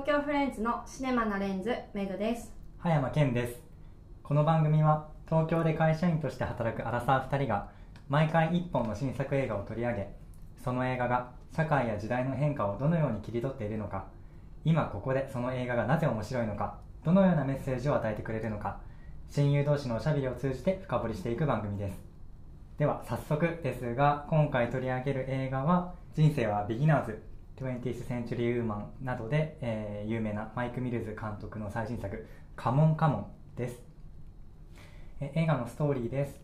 東京フレンズのシネマなレンズメグです。葉山健です。この番組は東京で会社員として働くアラサー2人が毎回1本の新作映画を取り上げその映画が社会や時代の変化をどのように切り取っているのか今ここでその映画がなぜ面白いのかどのようなメッセージを与えてくれるのか親友同士のおしゃべりを通じて深掘りしていく番組です。では早速ですが今回取り上げる映画は「人生はビギナーズ 20th Century Woman などで、えー、有名なマイク・ミルズ監督の最新作「カモンカモン」です。え映画のストーリーです。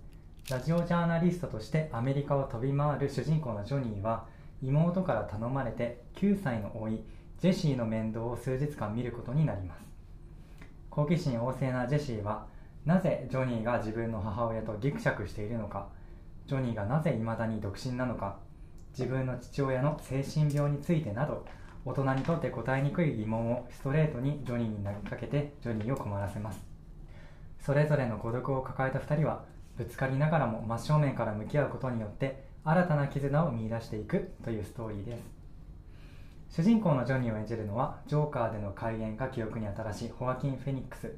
ラジオジャーナリストとしてアメリカを飛び回る主人公のジョニーは妹から頼まれて9歳の甥ジェシーの面倒を数日間見ることになります。好奇心旺盛なジェシーはなぜジョニーが自分の母親とギクシャクしているのか。ジョニーがなぜ未だに独身なのか。自分の父親の精神病についてなど大人にとって答えにくい疑問をストレートにジョニーに投げかけてジョニーを困らせます。それぞれの孤独を抱えた2人はぶつかりながらも真正面から向き合うことによって新たな絆を見いだしていくというストーリーです。主人公のジョニーを演じるのはジョーカーでの開演が記憶に新しいホアキン・フェニックス。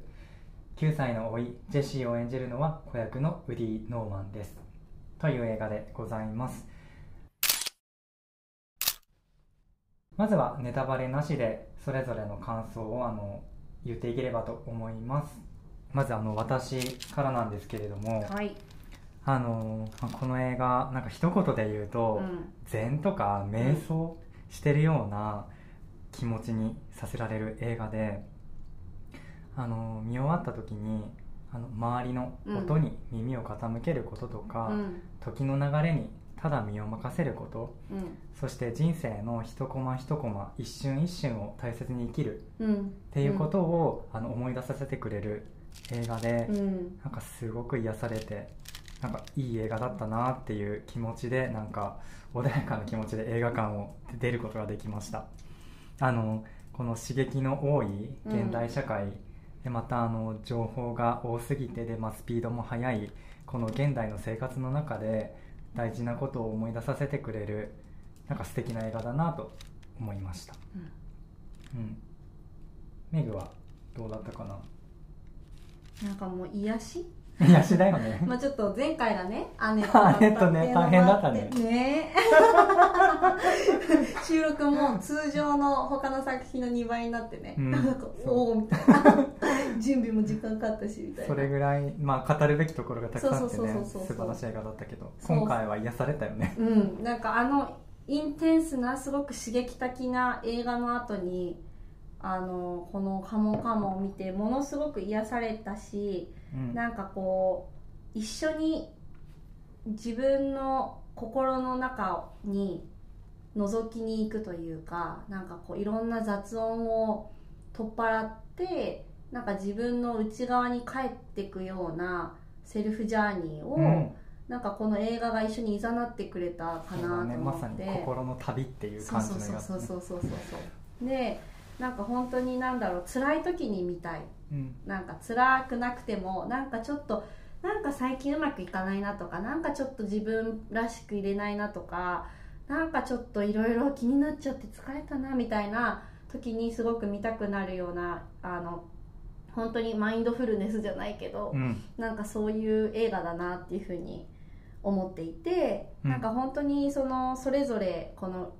9歳の甥ジェシーを演じるのは子役のウディ・ノーマンです。という映画でございます。まずはネタバレなしでそれぞれの感想をあの言っていければと思います。まずあの私からなんですけれども、はい。あのこの映画なんか一言で言うと、うん。禅とか瞑想してるような気持ちにさせられる映画であの見終わった時にあの周りの音に耳を傾けることとか、うん。時の流れにただ身を任せること。うん。そして人生の一コマ一コマ一瞬一瞬を大切に生きる。うん。っていうことを、あの思い出させてくれる映画で、うん。なんかすごく癒されてなんかいい映画だったなっていう気持ちでなんか穏やかな気持ちで映画館を出ることができました。あのこの刺激の多い現代社会、でまたあの情報が多すぎてで、まあ、スピードも速いこの現代の生活の中で大事なことを思い出させてくれるなんか素敵な映画だなと思いました。うん。メグはどうだったかな？なんかもう癒し？癒しだよね。まあちょっと前回がねアネアネットね。大変だったね。ね。収録も通常の他の作品の2倍になってね、うん。なんかおおみたいな。準備も時間かかったしみたいな。それぐらい、まあ、語るべきところがたくさんあってね。素晴らしい映画だったけど。今回は癒されたよね。うん。なんかあのインテンスなすごく刺激的な映画の後にあのこの「カモンカモン」を見てものすごく癒されたしうん。なんかこう一緒に自分の心の中に覗きに行くというかなんかこういろんな雑音を取っ払ってなんか自分の内側に帰っていくようなセルフジャーニーを、うん。なんかこの映画が一緒に誘ってくれたかそうだなとね。まさに思って、心の旅っていうそう感じそうそうの映画だねそうそうそうそう。でなんか本当になんだろう辛い時に見たいうん。なんか辛くなくてもなんかちょっとなんか最近うまくいかないなとかなんかちょっと自分らしく入れないなとかなんかちょっといろいろ気になっちゃって疲れたなみたいな時にすごく見たくなるようなあの本当にマインドフルネスじゃないけど、うん。なんかそういう映画だなっていうふうに思っていて、うん。なんか本当にそのそれぞれこの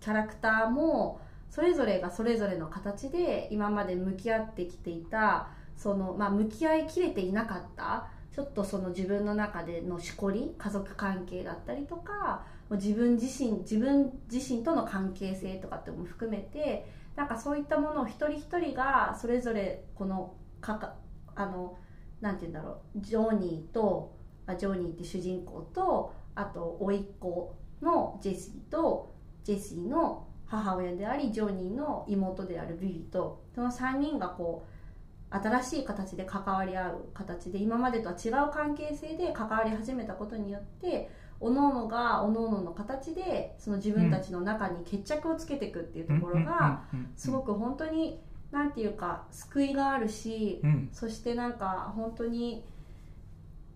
キャラクターもそれぞれがそれぞれの形で今まで向き合ってきていたその、まあ、向き合いきれていなかったちょっとその自分の中でのしこり家族関係だったりとか自分自身自分自身との関係性とかっても含めてなんかそういったものを一人一人がそれぞれこのかかあのなんて言うんだろうジョニーとジョニーって主人公とあと甥っ子のジェシーとジェシーの母親でありジョニーの妹であるビビとその3人がこう新しい形で関わり合う形で今までとは違う関係性で関わり始めたことによって各々が各々の形でその自分たちの中に決着をつけていくっていうところがすごく本当になんていうか救いがあるしうん。そしてなんか本当に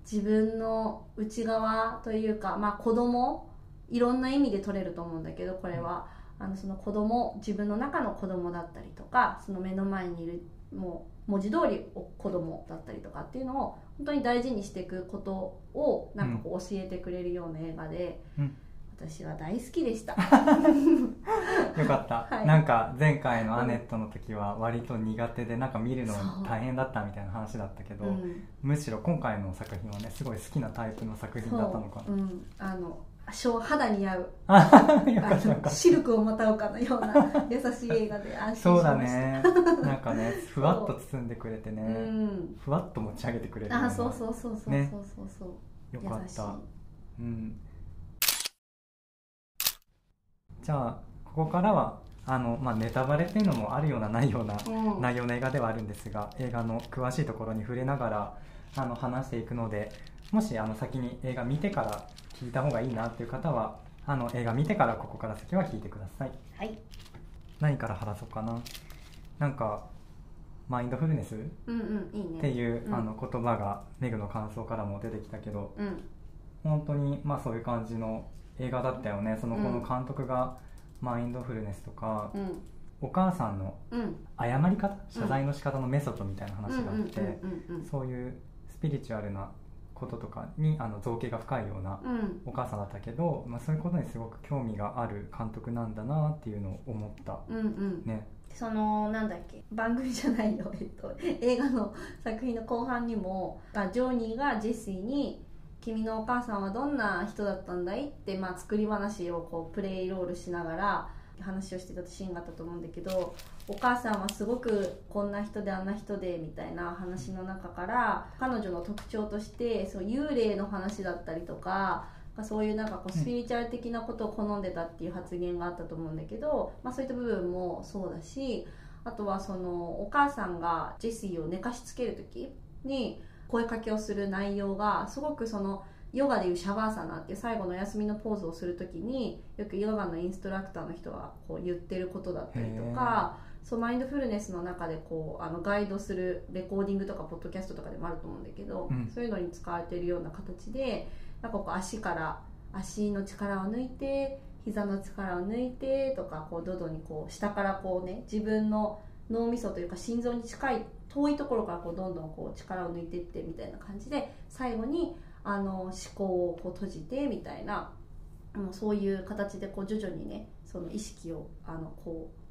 自分の内側というかまあ子供いろんな意味で取れると思うんだけどこれは、あのその子供自分の中の子供だったりとかその目の前にいるもう文字通りお子供だったりとかっていうのを本当に大事にしていくことをなんかこう教えてくれるような映画で、うん。私は大好きでした。よかった、はい。なんか前回のアネットの時は割と苦手でなんか見るの大変だったみたいな話だったけど、うん。むしろ今回の作品はねすごい好きなタイプの作品だったのかそう、うん、あの小肌に合う。シルクをまたうかのような 優しい映画で安心しそうました。だね。なんかね ふわっと包んでくれてね、う。ん。ふわっと持ち上げてくれるあそうそうそうそうねそうそう。そう、よかった。いうん。じゃあここからはあの、まあ、ネタバレっていうのもあるようなないようなうん。内容の映画ではあるんですが映画の詳しいところに触れながらあの話していくのでもしあの先に映画見てから聞いた方がいいなっていう方はあの映画見てからここから先は聞いてください。はい。何から話そうかな。なんかマインドフルネスっうんうんいいね。ていう、うん。あの言葉がメグの感想からも出てきたけどうん。本当にまあそういう感じの映画だったよね。そのうんこの監督がマインドフルネスとか、うん。お母さんのうん。謝り方？謝罪の仕方のメソッドみたいな話があって、そういうスピリチュアルなこととかにあの造形が深いようなうん。うんお母さんだったけど、まあ、そういうことにすごく興味がある監督なんだなっていうのを思った。うんうん。ね。そのなんだっけ？番組じゃないよ、えっと、映画の作品の後半にもあジョニーがジェシーに「君のお母さんはどんな人だったんだい?」って、まあ、作り話をこうプレイロールしながら話をしてたシーンがあったと思うんだけどお母さんはすごくこんな人であんな人でみたいな話の中から彼女の特徴としてそう幽霊の話だったりとかそういうなんかこうスピリチュアル的なことを好んでたっていう発言があったと思うんだけど、まあ、そういった部分もそうだしあとはそのお母さんがジェシーを寝かしつける時に声かけをする内容がすごくそのヨガでいうシャバーサナっていう最後のお休みのポーズをする時によくヨガのインストラクターの人がこう言ってることだったりとかそうマインドフルネスの中でこうあのガイドするレコーディングとかポッドキャストとかでもあると思うんだけど、うん。そういうのに使われているような形でなんかこう足から足の力を抜いて膝の力を抜いてとかこう徐々にこう下からこうね自分の脳みそというか心臓に近い遠いところからこうどんどんこう力を抜いていってみたいな感じで最後にあの思考をこう閉じてみたいなもうそういう形でこう徐々にねその意識をあのこう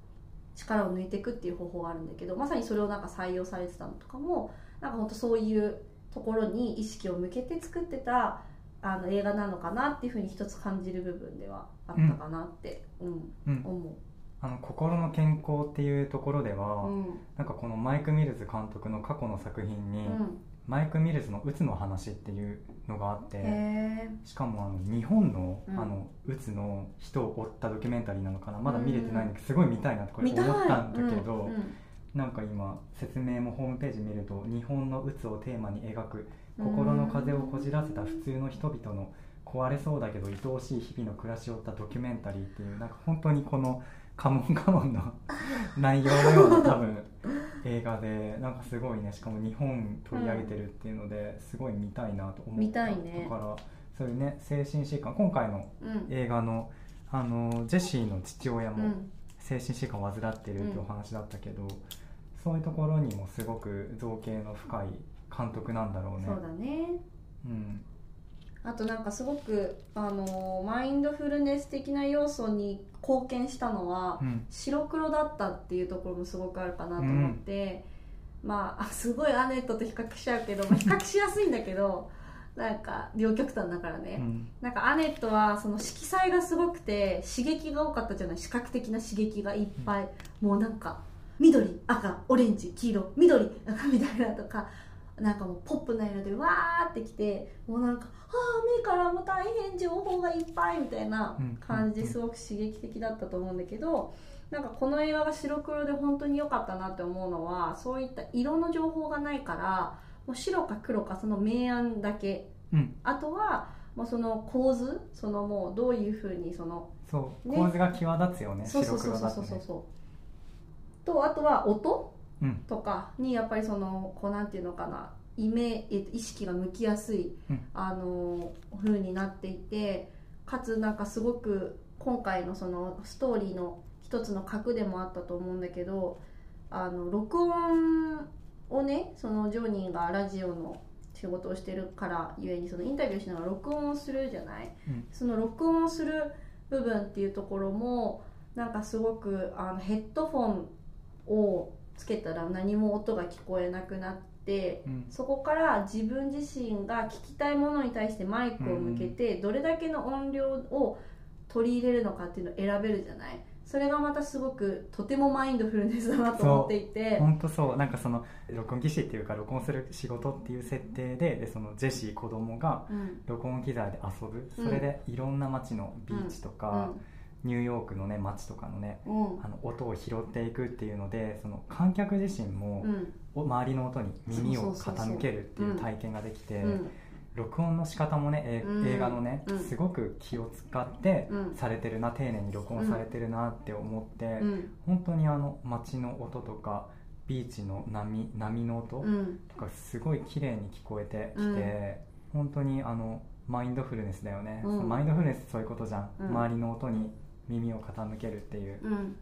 力を抜いていくっていう方法があるんだけどまさにそれをなんか採用されてたのとかもなんか本当そういうところに意識を向けて作ってたあの映画なのかなっていうふうに一つ感じる部分ではあったかなって、うんうん。思あの心の健康っていうところでは、う。うん。なんかこのマイク・ミルズ監督の過去の作品に、うんマイク・ミルズの「うつの話」っていうのがあってへしかもあの日本の,、うん。あのうつの人を追ったドキュメンタリーなのかな？まだ見れてないんだけどすごい見たいなってこれ思ったんだけど、うんうん。なんか今説明もホームページ見ると日本のうつをテーマに描く心の風をこじらせた普通の人々の壊れそうだけど愛おしい日々の暮らしを追ったドキュメンタリーっていうなんか本当にこのカモンカモンの 内容のような多分映画でなんかすごいねしかも日本取り上げてるっていうのですごい見たいなと思った見たいね。だからそういうね精神疾患今回のうん。映画のあのジェシーの父親もうん。精神疾患を患ってるってお話だったけど、そういうところにもすごく造形の深い監督なんだろうね。そうだね。うんあとなんかすごくあのマインドフルネス的な要素に貢献したのは、うん。白黒だったっていうところもすごくあるかなと思って、まああすごいアネットと比較しちゃうけど、まあ、比較しやすいんだけど なんか両極端だからね、うん。なんかアネットはその色彩がすごくて刺激が多かったじゃない？視覚的な刺激がいっぱい、もうなんか緑赤オレンジ黄色緑赤みたいなとかなんかもうポップな色でわーってきてもうなんかああ目からも大変情報がいっぱいみたいな感じですごく刺激的だったと思うんだけどなんかこの映画が白黒で本当に良かったなって思うのはそういった色の情報がないからもう白か黒かその明暗だけ。うん。あとはもうその構図そのもうどういうふうにそのそう、ね。構図が際立つよねそうそ白うそうそうそうそう。とあとは音。うんとかにやっぱりそのこうなんていうのかなイメえっと意識が向きやすい、うん。あの風になっていてかつなんかすごく今回のそのストーリーの一つの核でもあったと思うんだけどあの録音をねそのジョニーがラジオの仕事をしてるからゆえにそのインタビューしながら録音をするじゃない、うん。その録音をする部分っていうところもなんかすごくあのヘッドフォンをつけたら何も音が聞こえなくなってうん。そこから自分自身が聞きたいものに対してマイクを向けてどれだけの音量を取り入れるのかっていうのを選べるじゃない。それがまたすごくとてもマインドフルネスだなと思っていて。本当そう。なんかその録音技師っていうか録音する仕事っていう設定ででそのジェシー子供がうん。録音機材で遊ぶ。うんそれでいろんな街のビーチとか、ニューヨークのね街とかのねうん。うんあの音を拾っていくっていうのでその観客自身もうん。お周りの音に耳を傾けるっていう体験ができてうん。録音の仕方もね映画のねうん。すごく気を使ってうん。されてるな丁寧に録音されてるなって思ってうん。本当にあの街の音とかビーチの波波の音うん。とかすごい綺麗に聞こえてきうん。て、本当にあのマインドフルネスだよね、マインドフルネスそういうことじゃん。周りの音に耳を傾けるっていう、うん。うん。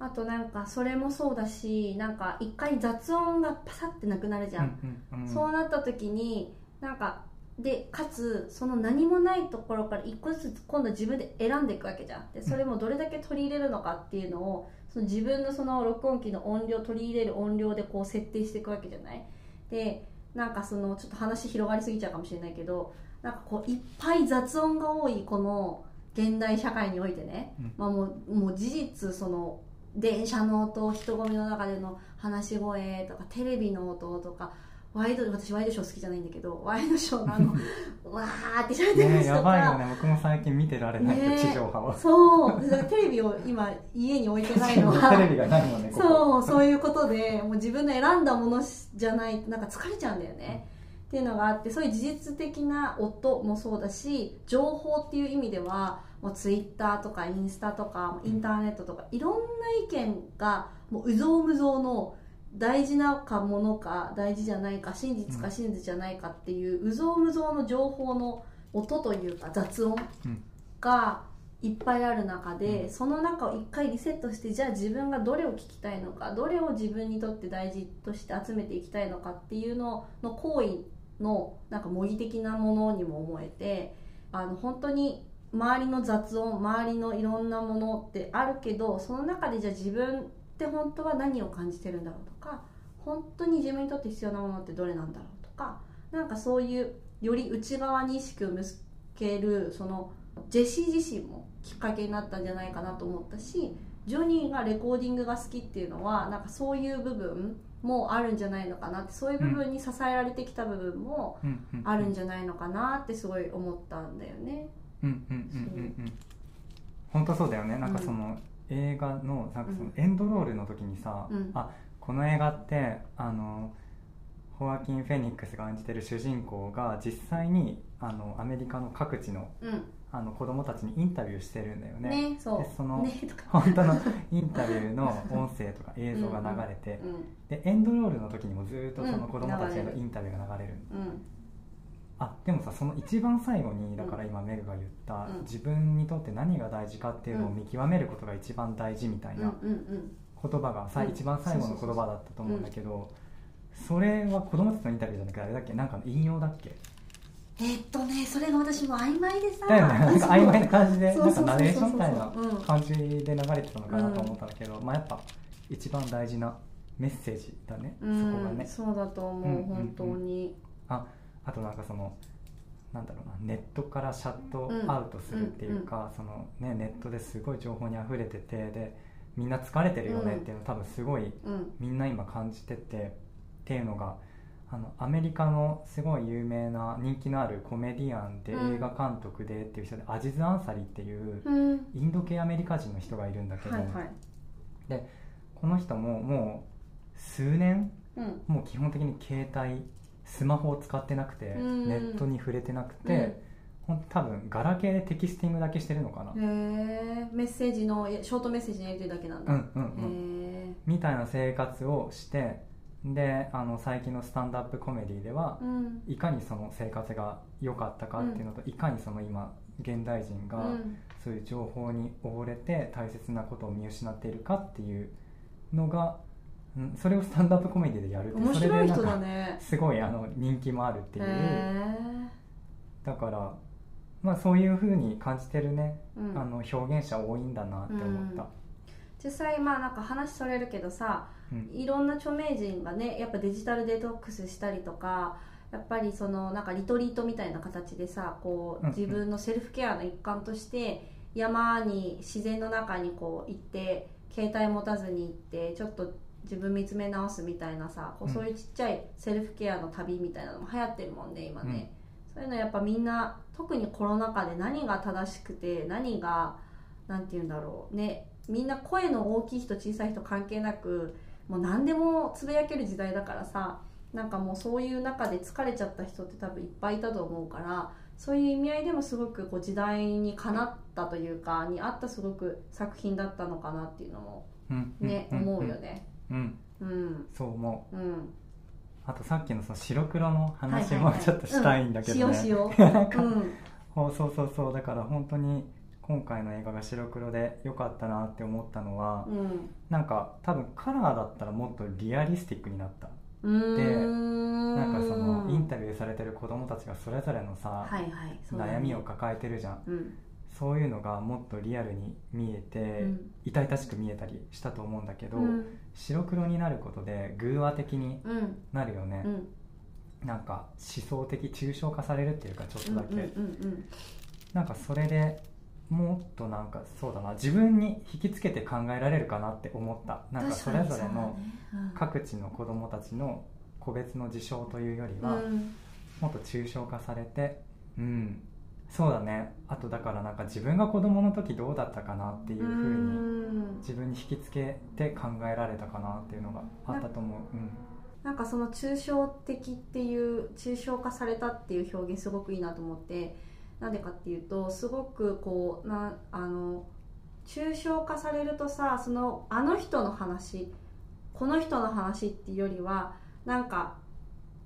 あとなんかそれもそうだしなんか一回雑音がパサってなくなるじゃん、うんうんそうなった時になんかでかつその何もないところから一個ずつ今度自分で選んでいくわけじゃん。でそれもどれだけ取り入れるのかっていうのをその自分のその録音機の音量取り入れる音量でこう設定していくわけじゃない。でなんかそのちょっと話広がりすぎちゃうかもしれないけどなんかこういっぱい雑音が多いこの現代社会においてね、うん。まあ、もうもう事実その電車の音人混みの中での話し声とかテレビの音とかワイド私ワイドショー好きじゃないんだけど ワイドショーのあのわーって喋ってるねや人とか、ばいよね。僕も最近見てられないよ、ね地上波を。そう。でテレビを今家に置いてないのは。テレビがないもんねそうそういうことでもう自分の選んだものじゃないなんか疲れちゃうんだよね、っていうのがあってそういう事実的な音もそうだし情報っていう意味ではもうツイッターとかインスタとかインターネットとかいろんな意見がもううぞうむぞうの大事なかものか大事じゃないか真実か真実じゃないかっていううぞうむぞうの情報の音というか雑音うん。がいっぱいある中で、うん。その中を一回リセットしてじゃあ自分がどれを聞きたいのかどれを自分にとって大事として集めていきたいのかっていうのの行為のなんか模擬的なものにも思えてあの本当に周りの雑音周りのいろんなものってあるけどその中でじゃあ自分って本当は何を感じてるんだろうとか本当に自分にとって必要なものってどれなんだろうとかなんかそういうより内側に意識を向けるそのジェシー自身もきっかけになったんじゃないかなと思ったしジョニーがレコーディングが好きっていうのはなんかそういう部分もあるんじゃないのかなってそういう部分に支えられてきた部分もあるんじゃないのかなってすごい思ったんだよね。うんうんうんうんうん。本当そうだよね。なんかその、映画のなんかそのエンドロールの時にさ、うん。あこの映画ってあのホアキン・フェニックスが演じてる主人公が実際にあのアメリカの各地のうん。あの子供たちにインタビューしてるんだよね。ねそう。でその 本当のインタビューの音声とか映像が流れて、うん。でエンドロールの時にもずーっとそのうん。子供たちへのインタビューが流れる、うんあでもさその一番最後にだから今メグが言った、うん。自分にとって何が大事かっていうのを見極めることが一番大事みたいうんなうんうん。言葉がさ、うん。一番最後の言葉だったと思うんだけど、それは子供たちのインタビューじゃなくてあれだっけ？なんかの引用だっけ？えーっとねそれが私も曖昧でさ。だよね。なんか曖昧な感じでなんかナレーションみたいなうん。感じで流れてたのかなと思ったんだけど、まあやっぱ一番大事なメッセージだね、うん。そこがね。そうだと思う、うんうんうん。本当に。ああとなんかそのなんだろうなネットからシャットアウトするっていうか、そのね、ネットですごい情報にあふれててでみんな疲れてるよねっていうの多分すごいうん。みんな今感じててっていうのがあのアメリカのすごい有名な人気のあるコメディアンでうん。映画監督でっていう人で、アジズ・アンサリっていううん。インド系アメリカ人の人がいるんだけど、はいはい。この人ももう数年うん。もう基本的に携帯スマホを使ってなくて、うん。ネットに触れてなくて、ほん多分ガラケーでテキスティングだけしてるのかな、へえメッセージのショートメッセージのやり取りだけなんだ、うんうんうん。みたいな生活をしてであの最近のスタンドアップコメディでは、うん。いかにその生活が良かったかっていうのと、いかにその今現代人がうん。そういう情報に溺れて大切なことを見失っているかっていうのが、うん、それをスタンドアップコメディでやるって面それ白い人だね。すごいあの人気もあるっていう、へだから、まあ、そういうふうに感じてるね、えうん。あの表現者多いんだなって思った、実際まあなんか話それるけどさうん。いろんな著名人がねやっぱデジタルデトックスしたりとかやっぱりそのなんかリトリートみたいな形でさこううんうん。自分のセルフケアの一環として山に自然の中にこう行って携帯持たずに行ってちょっと自分見つめ直すみたいなさこううん。そういうちっちゃいセルフケアの旅みたいなのも流行ってるもんね今ね、そういうのやっぱみんな特にコロナ禍で何が正しくて何がなんて言うんだろうね。みんな声の大きい人小さい人関係なくもう何でもつぶやける時代だからさなんかもうそういう中で疲れちゃった人って多分いっぱいいたと思うからそういう意味合いでもすごくこう時代にかなったというかに合ったすごく作品だったのかなっていうのもうん。ね、ん。ん。思うよねうん。うん。そう思う。うん。あとさっきのその白黒の話もちょっとしたいんだけどね、うん。しようし なんか、うん。そうそうそう。だから本当に今回の映画が白黒で良かったなって思ったのは、うん。なんか多分カラーだったらもっとリアリスティックになった。うーん。なんかそのインタビューされてる子供たちがそれぞれのさ、はいはい。ね。悩みを抱えてるじゃん。うん。そういうのがもっとリアルに見えて、うん。痛々しく見えたりしたと思うんだけど、うん白黒になることで偶話的にうん。なるよね。う、ん。なんか思想的抽象化されるっていうかちょっとだけ、なんかそれでもっとなんかそうだな。自分に引きつけて考えられるかなって思った。なんかそれぞれの各地の子どもたちの個別の事象というよりは、うん。もっと抽象化されてうんそうだね。あとだからなんか自分が子供の時どうだったかなっていうふうにん。自分に引きつけて考えられたかなっていうのがあったと思う、うん、なんかその抽象的っていう抽象化されたっていう表現すごくいいなと思ってなんでかっていうとすごくこうなあの抽象化されるとさそのあの人の話この人の話っていうよりはなんか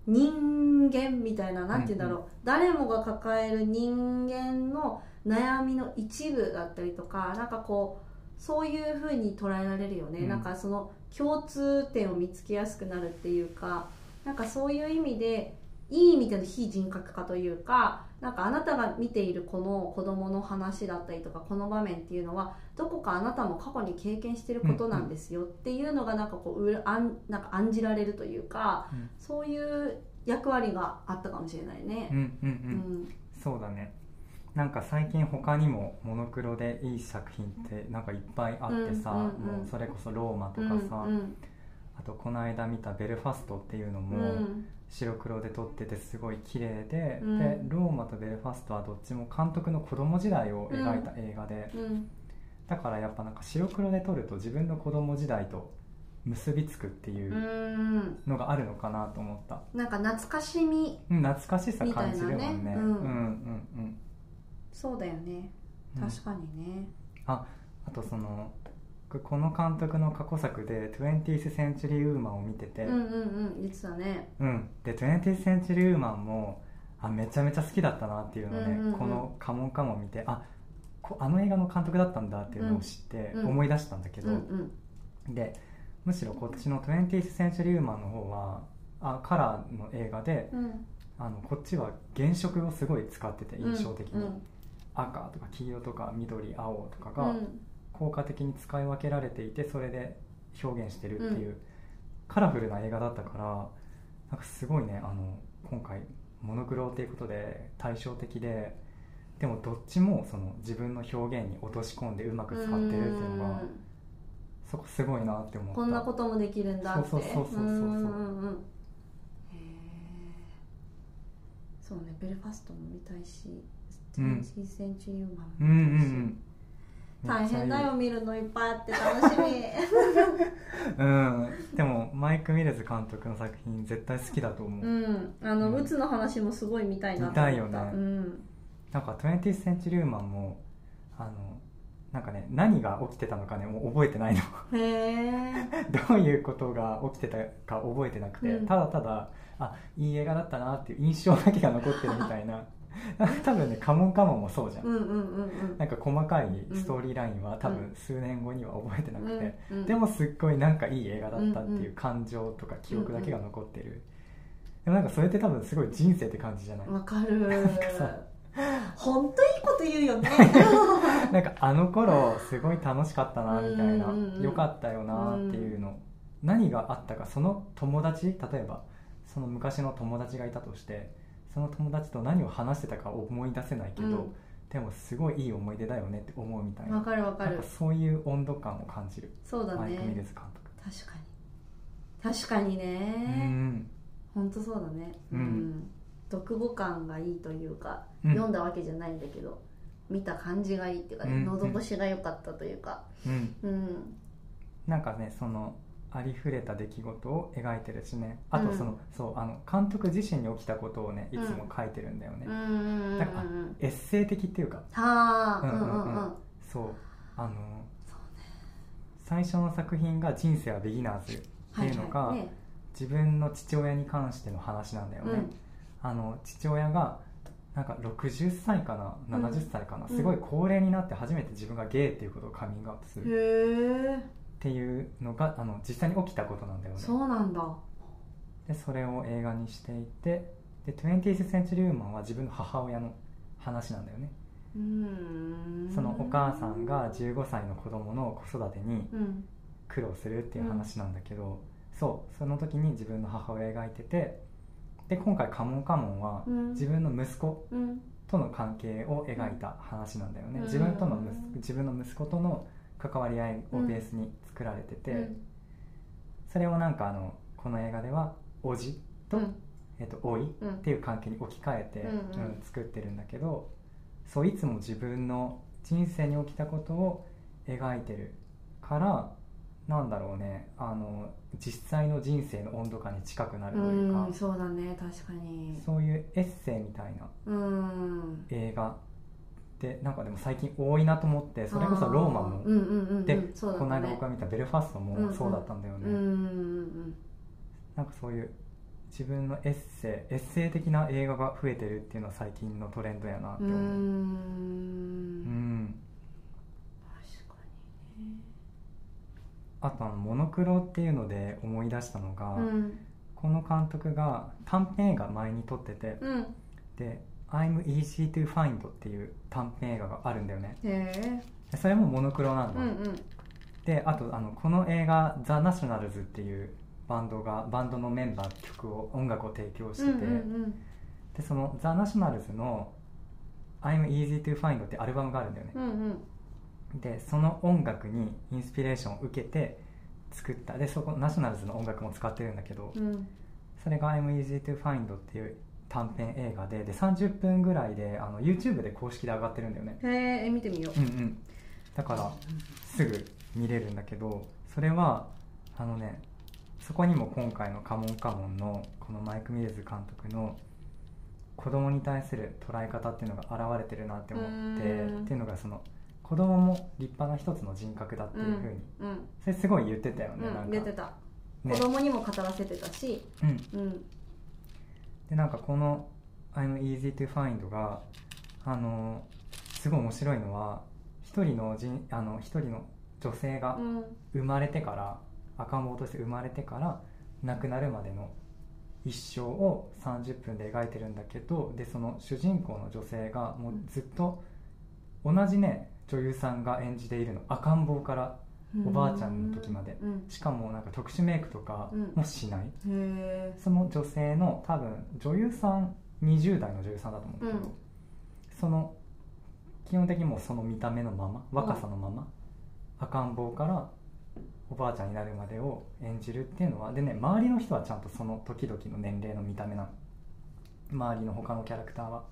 人間みたいななんて言うんだろう、誰もが抱える人間の悩みの一部だったりとかなんかこうそういうふうに捉えられるよね、うん。なんかその共通点を見つけやすくなるっていうかなんかそういう意味でいい意味での非人格化というかなんかあなたが見ているこの子供の話だったりとかこの場面っていうのはどこかあなたも過去に経験してることなんですよっていうのがなんかこううらあんなんか案じられるというかうん。そういう役割があったかもしれないね。う。んうんうん。うんそうだね。なんか最近他にもモノクロでいい作品ってなんかいっぱいあってさ、うんうんうん。もうそれこそローマとうんかさ、うんあとこの間見た「ベルファスト」っていうのうもん白黒で撮っててすごい綺麗で、うん。でローマとベルファストはどっちも監督の子供時代を描いた映画で、うん。だからやっぱなんか白黒で撮ると自分の子供時代と結びつくっていううん。のがあるのかなと思った、なんか懐かしみ。うん、懐かしさ感じるもんね。うん。うんうんうん。そうだよね。うん。確かにね。あとその僕この監督の過去作で「20th Century Woman」を見てて、うんうんうん言ってたね。うん、で 20th Century Woman もあめちゃめちゃ好きだったなっていうので、うんうんうん。この「カモンカモン」見てあこあの映画の監督だったんだっていうのを知ってうん。思い出したんだけど、うんうん。でむしろこっちの 20th Century Woman の方はあカラーの映画でうん。あのこっちは原色をすごい使ってて印象的に、うん。赤とか黄色とか緑青とかがうん効果的に使い分けられていてそれで表現してるっていう、カラフルな映画だったからなんかすごいねあの今回モノクロっていうことで対照的ででもどっちもその自分の表現に落とし込んでうまく使ってるっていうのがうん。そこすごいなって思った。こんなこともできるんだって。そうそうそうそうそう。そう。そうねベルファストも見たいし、うん。センチュリーマンうんうんも見たいしうん大変だよ見るのいっぱいあって楽しみ。うん。でもマイク・ミレズ監督の作品絶対好きだと思う、うん、あの、うん。うつの話もすごい見たいなと思った。見たいよね。うん。なんか 20th Century Woman もあのなんかね何が起きてたのかねもう覚えてないの。へえ。どういうことが起きてたか覚えてなくて、うん。ただただあいい映画だったなっていう印象だけが残ってるみたいな 多分ねカモンカモンもそうじゃん、うんうんうんうん。なんか細かいストーリーラインは多う分数年後には覚えてなくて、うんうん。でもすっごいなんかいい映画だったってうんいううん感情とか記憶だけが残ってる、でもなんかそれって多分すごい人生って感じじゃない、わかる。なんかさ。本当いいこと言うよね。なんかあの頃すごい楽しかったなみたいな、うんうんうんよかったよなっていうの、何があったか。その友達？例えばその昔の友達がいたとしてその友達と何を話してたか思い出せないけど、うん。でもすごいいい思い出だよねって思うみたいな。わかるわかる。そういう温度感を感じる、そうだマイク・ミルねズ監督。確かに。確かにうねん。本当そうだね。うん。読後感がいいというか、うん。読んだわけじゃないんだけど見た感じがいいっていうか、ねうん。喉越しが良かったというか。うん。うん。なんかねそのありふれた出来事を描いてるしね。あとその、そうあの監督自身に起きたことをねいつも書いてるんだよね、うんうんうんうんだからエッセイ的っていうか。はあうんんうううんんうん。そう。あの最初の作品が「人生はビギナーズ」っていうのが、はいはい。ね。自分の父親に関しての話なんだよね、うん。あの父親がなんか60歳かな？うん70歳かな、うん。すごい高齢になって初めて自分がゲイっていうことをカミングアウトする。へえっていうのがあの実際に起きたことなんだよね。そうなんだ。でそれを映画にしていてで 20th Century Woman は自分の母親の話なんだよね。うーん。そのお母さんが15歳の子供の子育てにうん。苦労するっていう話なんだけど、そうその時に自分の母親を描いててで今回「カモンカモン」はうん。自分の息子うん。との関係を描いた話なんだよね、うん。自分との自分の息子との関わり合いをベースに作られてて、うん。それをなんかあのこの映画では叔父と、うん。えっと甥うん。っていう関係に置き換えて、うん作ってるんだけどそういつも自分の人生に起きたことを描いてるからなんだろうねあの実際の人生の温度感に近くなるというか、うんそうだね確かに。そういうエッセイみたいなうん。映画でなんかでも最近多いなと思ってそれこそローマも、で、この間ね僕が見たベルファストもそうだったんだよね、うんうんうんなんかそういう自分のエッセイエッセイ的な映画が増えてるっていうのは最近のトレンドやなって思う。うん。ん。確かにね。あとあのモノクロっていうので思い出したのが、うん。この監督が短編映画前に撮っててうん。で「I'm Easy to Find」っていう短編映画があるんだよね。へえ。でそれもモノクロなんだ、うんうん。であとあのこの映画「ザ・ナショナルズ」っていうバンドがバンドのメンバー曲を音楽を提供してて、うんうんでそのザ・ナショナルズの「I'm Easy to Find」ってアルバムがあるんだよね。うんうん。でその音楽にインスピレーションを受けて作った。でそこナショナルズの音楽も使ってるんだけど、うん。それが「I'm Easy to Find」っていう短編映画でで30分ぐらいであの YouTube で公式で上がってるんだよね。へえ見てみよう。うんうん。だからすぐ見れるんだけどそれはあのねそこにも今回の「カモンカモン」のこのマイク・ミルズ監督の子供に対する捉え方っていうのが現れてるなって思ってうん。っていうのがその子供も立派な一つの人格だっていうふうに、うんそれすごい言ってたよね、うんなんか。出てた。ね。子供にも語らせてたしうん。うんでなんかこの「I'm Easy to Find が」あのすごい面白いのは一人の人あの一人の女性がうん。生まれてから赤ん坊として生まれてから亡くなるまでの一生を30分で描いてるんだけどでその主人公の女性がもうずっと同じね女優さんが演じているの。赤ん坊からおばあちゃんの時まで。うん。しかもなんか特殊メイクとかもしない、へえその女性の多分女優さん20代の女優さんだと思うんだけど、うん。その基本的にもうその見た目のまま若さのまま、赤ん坊からおばあちゃんになるまでを演じるっていうのはでね周りの人はちゃんとその時々の年齢の見た目なの。周りの他のキャラクターは。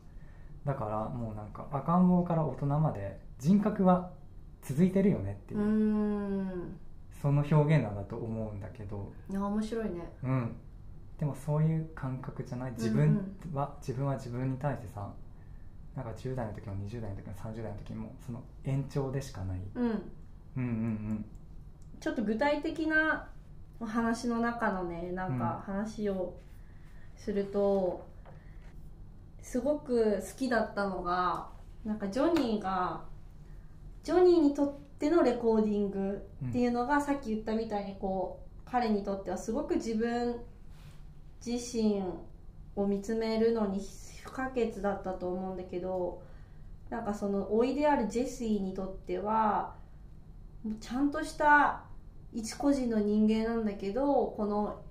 だからもうなんか赤ん坊から大人まで人格は続いてるよねっていう。う、ん。その表現なんだと思うんだけど。いや面白いね。うん、でもそういう感覚じゃない。自分は、自分は自分に対してさなんか10代の時も20代の時も30代の時もその延長でしかない。うんうんうん。ちょっと具体的な話の中のねなんか話をすると、すごく好きだったのがなんかジョニーがジョニーにとってのレコーディングっていうのが、さっき言ったみたいにこう彼にとってはすごく自分自身を見つめるのに不可欠だったと思うんだけどなんかその老いであるジェシーにとってはちゃんとした一個人の人間なんだけどこの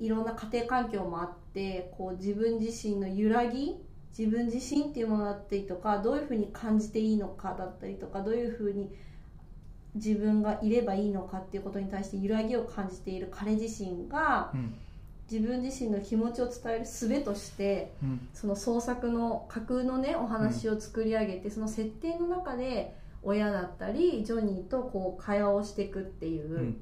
いろんな家庭環境もあってこう自分自身の揺らぎ自分自身っていうものだったりとかどういうふうに感じていいのかだったりとかどういうふうに自分がいればいいのかっていうことに対して揺らぎを感じている彼自身がうん。自分自身の気持ちを伝える術としてうん。その創作の架空のねお話を作り上げて、その設定の中で親だったりジョニーとこう会話をしていくっていう、うん。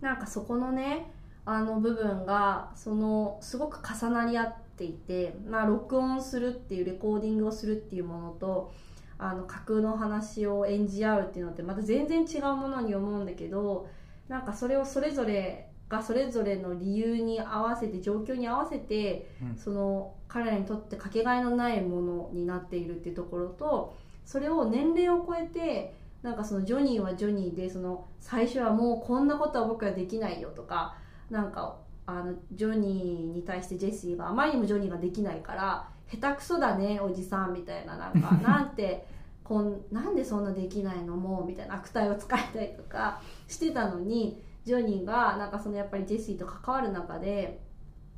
なんかそこのねあの部分がそのすごく重なり合っていて、まあ、録音するっていうレコーディングをするっていうものとあの架空の話を演じ合うっていうのってまた全然違うものに思うんだけどなんかそれをそれぞれがそれぞれの理由に合わせて状況に合わせてうん。その彼らにとってかけがえのないものになっているっていうところとそれを年齢を超えてなんかそのジョニーはジョニーでその最初はもうこんなことは僕はできないよとかなんかあのジョニーに対してジェシーがあまりにもジョニーができないから下手くそだねおじさんみたいななんか なんてこんなんでそんなできないの？もうみたいな悪態を使えたりとかしてたのにジョニーがなんかそのやっぱりジェシーと関わる中で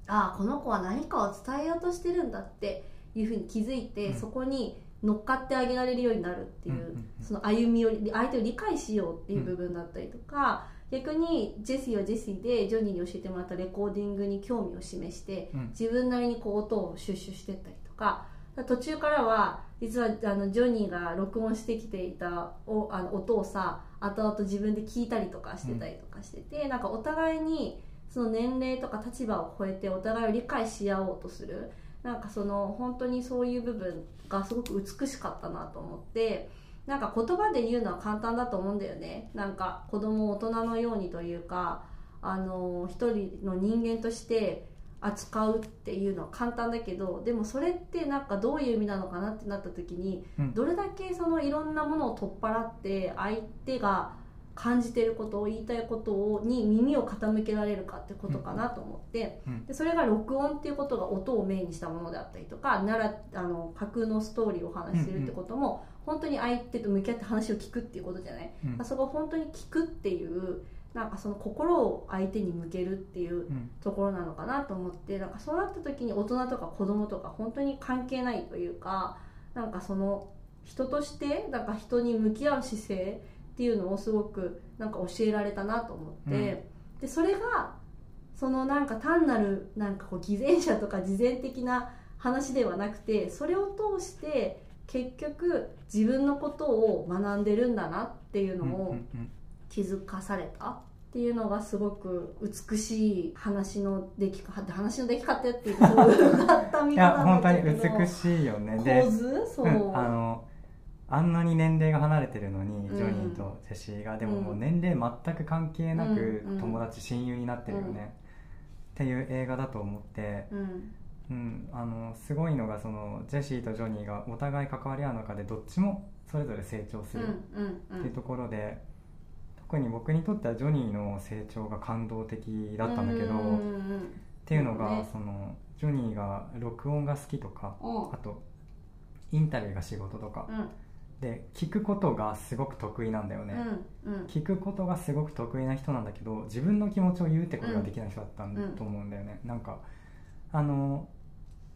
ああこの子は何かを伝えようとしてるんだっていうふうに気づいて、うん。そこに乗っかってあげられるようになるっていう、その歩みを相手を理解しようっていう部分だったりとか、逆にジェシーはジェシーでジョニーに教えてもらったレコーディングに興味を示してうん。自分なりにこう音を収集してったりとか途中からは実はあのジョニーが録音してきていたおあの音をさ後々自分で聞いたりとかしてたりとかしてて、なんかお互いにその年齢とか立場を超えてお互いを理解し合おうとするなんかその本当にそういう部分がすごく美しかったなと思ってなんか言葉で言うのは簡単だと思うんだよね。なんか子供を大人のようにというかあの一人の人間として扱うっていうのは簡単だけどでもそれってなんかどういう意味なのかなってなった時に、うん。どれだけそのいろんなものを取っ払って相手が感じてることを言いたいことをに耳を傾けられるかってことかなと思って、うん。でそれが録音っていうことが音をメインにしたものであったりとかならあの架空のストーリーをお話しするってことも、本当に相手と向き合って話を聞くっていうことじゃない、うん。そこを本当に聞くっていうなんかその心を相手に向けるっていううん。ところなのかなと思ってなんかそうなった時に大人とか子供とか本当に関係ないというかなんかその人としてなんか人に向き合う姿勢っていうのをすごくなんか教えられたなと思って、でそれがそのなんか単なるなんかこう偽善者とか事前的な話ではなくてそれを通して結局自分のことを学んでるんだなっていうのうんを気づかされたっていうのがすごく美しい話の出来方話の出来方っていうかそういうがった見いや方本当に美しいよね。で構図？そう、うん、あのあんなに年齢が離れてるのにうん。ジョニーとジェシーが、でももううん。年齢全く関係なく友達親友になってるよね、っていう映画だと思って、うんうん、あのすごいのがそのジェシーとジョニーがお互い関わり合う中でどっちもそれぞれ成長すうんるうん。っていうところで、特に僕にとってはジョニーの成長が感動的だったんだけど、うんうんっていうのが、ね。そのジョニーが録音が好きとか、う。んあとインタビューが仕事とか、うん。で聞くことがすごく得意なんだよね、うんうん。聞くことがすごく得意な人なんだけど自分の気持ちを言うってことができない人だったと思うんだよね、なんかあの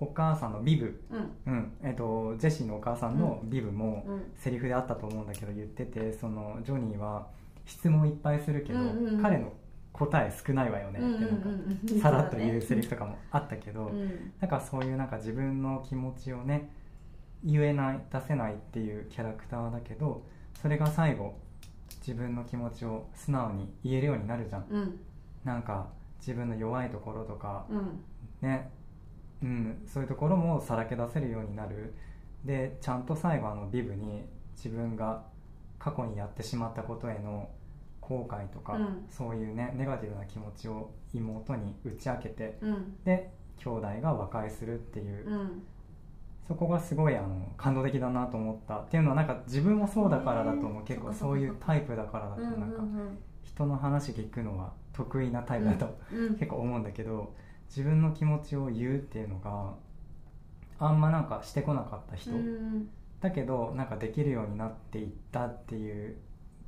お母さんのビブ、うん。うん。えっとジェシーのお母さんのビブもうん。セリフであったと思うんだけど言っててそのジョニーは質問いっぱいするけど、うんうんうん。彼の答え少ないわよねってなんかうんさらっと言うセリフとかもあったけど、うん。なんかそういうなんか自分の気持ちをね言えない出せないっていうキャラクターだけどそれが最後自分の気持ちを素直に言えるようになるじゃん。うん。なんか自分の弱いところとかうん。ねうん。そういうところもさらけ出せるようになる。でちゃんと最後あのビブに自分が過去にやってしまったことへの後悔とか、うん。そういうねネガティブな気持ちを妹に打ち明けてうん。で兄弟が和解するっていう、うん。そこがすごいあの感動的だなと思った。っていうのはなんか自分もそうだからだと思う、ね結構そういうタイプだからだとか人の話聞くのは得意なタイプだと、結構思うんだけど自分の気持ちを言うっていうのがあんまなんかしてこなかった人、うん。だけどなんかできるようになっていったっていう、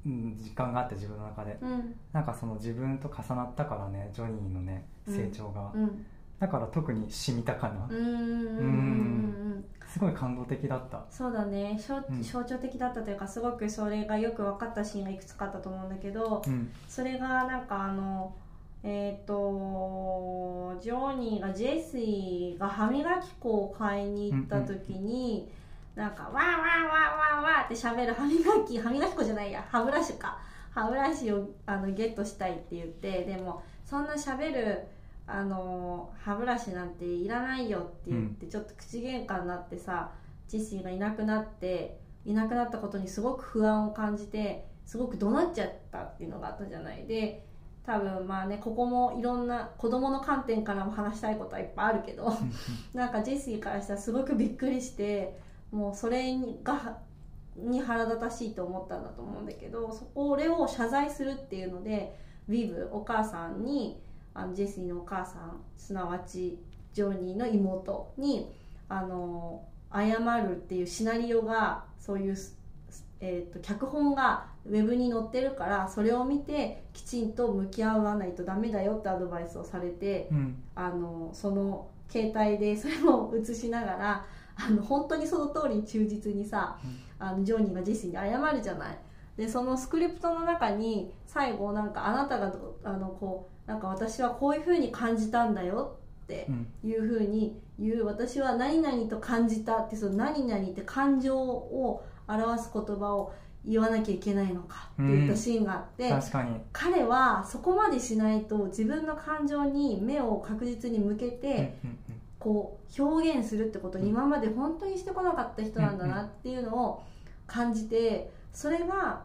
うん、実感があって自分の中で。うん。なんかその自分と重なったからねジョニーのね成長が、うん。だから特に染みたかな、うんすごい感動的だった。そうだね。象うん。象徴的だったというかすごくそれがよく分かったシーンがいくつかあったと思うんだけどうん。それがなんかあのえっ、とジョニーがジェシーが歯磨き粉を買いに行った時に、なんか「わーわーわーわーわー」って喋る歯磨き歯磨き粉じゃないや歯ブラシか。歯ブラシをあのゲットしたいって言ってでもそんな喋るあの歯ブラシなんていらないよって言って、ちょっと口喧嘩になってさジェシーがいなくなっていなくなったことにすごく不安を感じてすごく怒鳴っちゃったっていうのがあったじゃない。で多分まあねここもいろんな子供の観点からも話したいことはいっぱいあるけどなんかジェシーからしたらすごくびっくりしてもうそれにがに腹立たしいと思ったんだと思うんだけどそこを謝罪するっていうのでビブお母さんにあのジェシーのお母さんすなわちジョニーの妹にあの謝るっていうシナリオがそういうすえー、と脚本がウェブに載ってるからそれを見てきちんと向き合わないとダメだよってアドバイスをされてうん。あのその携帯で それを映しながらあの本当にその通りに忠実にさ、あのジョニーがジェシーに謝るじゃない。でそのスクリプトの中に最後なんかあなたがどあのこうなんか私はこういうふうに感じたんだよってうん。いうふうに言う私は何々と感じたってその何々って感情を表す言葉を言わなきゃいけないのかって言ったシーンがあって、確かに。彼はそこまでしないと自分の感情に目を確実に向けて、こう表現するってことに今まで本当にしてこなかった人なんだなっていうのを感じてそれが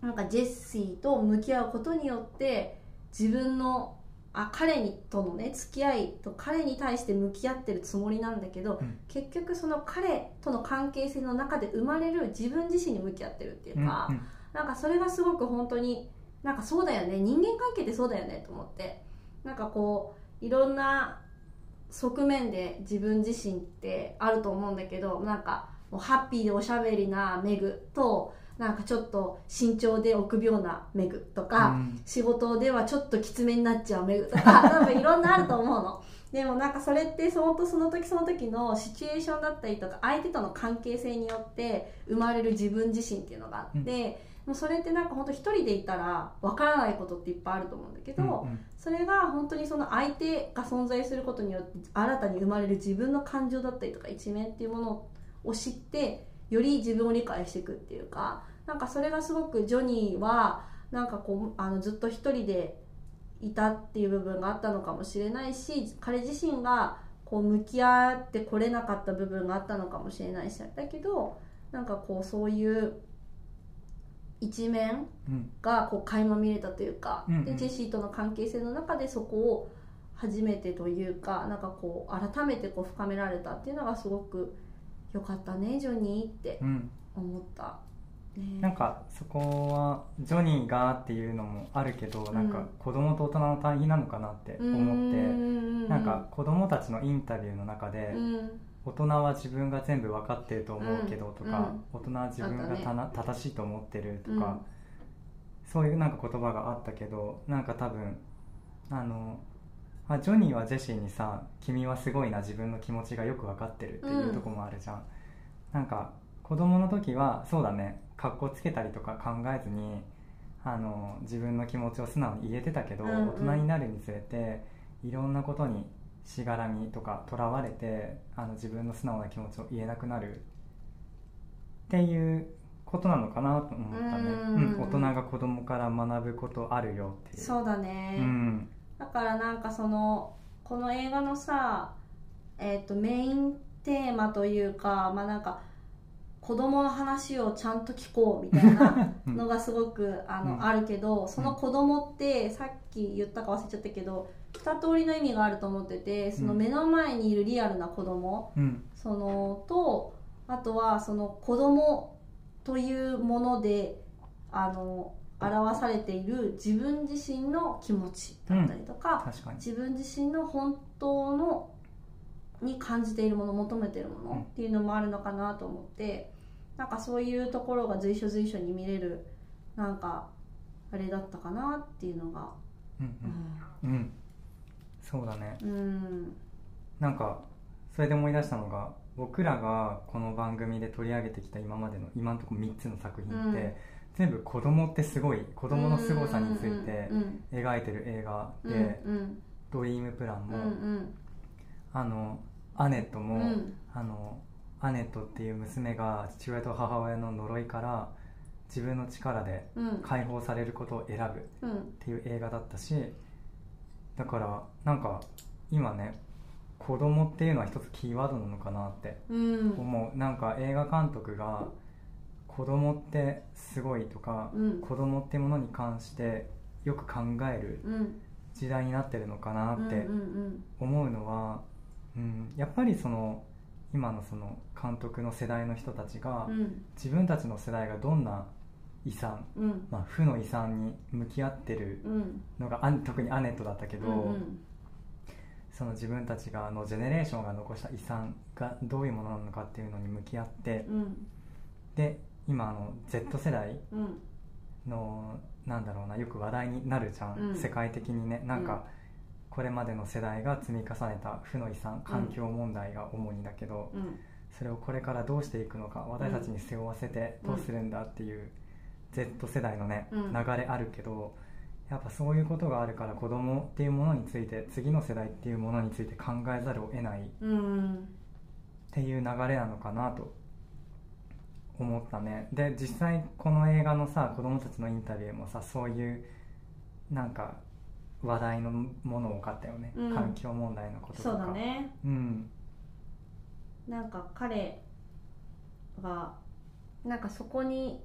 なんかジェシーと向き合うことによって自分のあ彼にとのね付き合いと彼に対して向き合ってるつもりなんだけど、うん。結局その彼との関係性の中で生まれる自分自身に向き合ってるっていううんか、うん。なんかそれがすごく本当になんかそうだよね人間関係ってそうだよねと思ってなんかこういろんな側面で自分自身ってあると思うんだけどなんかもうハッピーでおしゃべりなメグとなんかちょっと慎重で臆病なメグとか、うん。仕事ではちょっときつめになっちゃうメグとか 多分いろんなあると思うの。でもなんかそれってそのとその時その時のシチュエーションだったりとか相手との関係性によって生まれる自分自身っていうのがあって、もうそれってなんか本当一人でいたらわからないことっていっぱいあると思うんだけど、うんうん。それが本当にその相手が存在することによって新たに生まれる自分の感情だったりとか一面っていうものを知ってより自分を理解していくっていうかなんかそれがすごくジョニーはなんかこうあのずっと一人でいたっていう部分があったのかもしれないし彼自身がこう向き合ってこれなかった部分があったのかもしれないしだけどなんかこうそういう一面うんがこう垣間見れたというか、うんうん。でジェシーとの関係性の中でそこを初めてというかなんかこう改めてこう深められたっていうのがすごく良かったねジョニーってうん。思った、ね、なんかそこはジョニーがっていうのもあるけど、なんか子供と大人の対比なのかなって思って、なんか子供たちのインタビューの中で、うん。大人は自分が全部分かってると思うけどとか、うん大人は自分がたな正しいと思ってるとか、うん。そういうなんか言葉があったけどなんか多分あのあジョニーはジェシーにさ「君はすごいな自分の気持ちがよく分かってる」っていうとこもあるじゃん、なんか子供の時はそうだねかっこつけたりとか考えずにあの自分の気持ちを素直に言えてたけど、うんうん。大人になるにつれていろんなことにしがらみとかとらわれてあの自分の素直な気持ちを言えなくなる。っていうことなのかなと思ったね、うん。うん。大人が子供から学ぶことあるよっていう。そうだね、うんだからなんかそのこの映画のさ、えー、とメインテーマというかまあなんか子供の話をちゃんと聞こうみたいなうん。のがすごくあの、うん。あるけどその子供ってさっき言ったか忘れちゃったけど2通りの意味があると思っててその目の前にいるリアルな子供うん。そのとあとはその子供というものであの表されている自分自身の気持ちだったりとか、確かに。自分自身の本当のに感じているもの求めているものっていうのもあるのかなと思ってなんかそういうところが随所随所に見れるなんかあれだったかなっていうのが。うんうん。うん。そうだね。うん。なんかそれで思い出したのが僕らがこの番組で取り上げてきた今までの今のところ3つの作品って、うん全部子供ってすごい子供の凄さについてうん描いてる映画うんでうん「ドリームプランうんも」うん。あのアネットも、うん。あのアネットっていう娘が父親と母親の呪いから自分の力でうん。解放されることを選ぶっうん。ていう映画だったしだからなんか今ね子供っていうのは一つキーワードなのかなってうん。思う。なんか映画監督が子供ってすごいとか、うん。子供ってものに関してよく考えるうん。時代になってるのかなってうんうん思うのは、うん、やっぱりその今のその監督の世代の人たちがうん。自分たちの世代がどんな遺産、うん。まあ、負の遺産に向き合ってるうん。のがあん特にアネットだったけど、うん。その自分たちがあのジェネレーションが残した遺産がどういうものなのかっていうのに向き合ってうん。で今あの Z 世代うん。のなんだろうなよく話題になるじゃん、うん。世界的にね。なんか、これまでの世代が積み重ねた負の遺産環境問題が主にだけど、うん。それをこれからどうしていくのか私たちに背負わせてどうするんだっていう Z 世代のね、うん。流れあるけどやっぱそういうことがあるから子供っていうものについて次の世代っていうものについて考えざるを得ないっうん。ていう流れなのかなと思ったね。で実際この映画のさ子供たちのインタビューもさそういうなんか話題のもの多かったよね、うん。環境問題のこととか。そうだね。うん。なんか彼がなんかそこに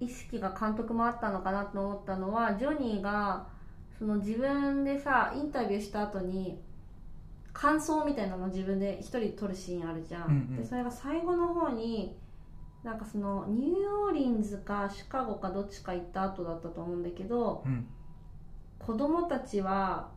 意識が監督もあったのかなと思ったのはジョニーがその自分でさインタビューした後に感想みたいなのを自分で一人撮るシーンあるじゃん、うんうん。でそれが最後の方になんかそのニューオーリンズかシカゴかどっちか行った後だったと思うんだけどうん。子供たちは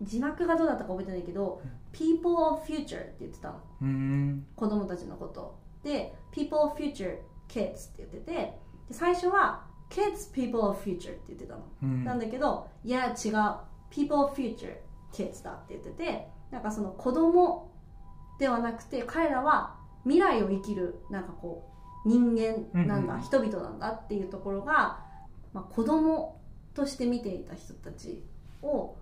字幕がどうだったか覚えてないけど「People of Future」って言ってたの。うーん。子供たちのこと。で「People of Future Kids」って言っててで最初は「Kids People of Future」って言ってたの、うん。なんだけどいや違う「People of Future Kids」だって言っててなんかその子供ではなくて彼らは未来を生きるなんかこう人間なんだ、うんうん。人々なんだっていうところが、まあ、子供として見ていた人たちを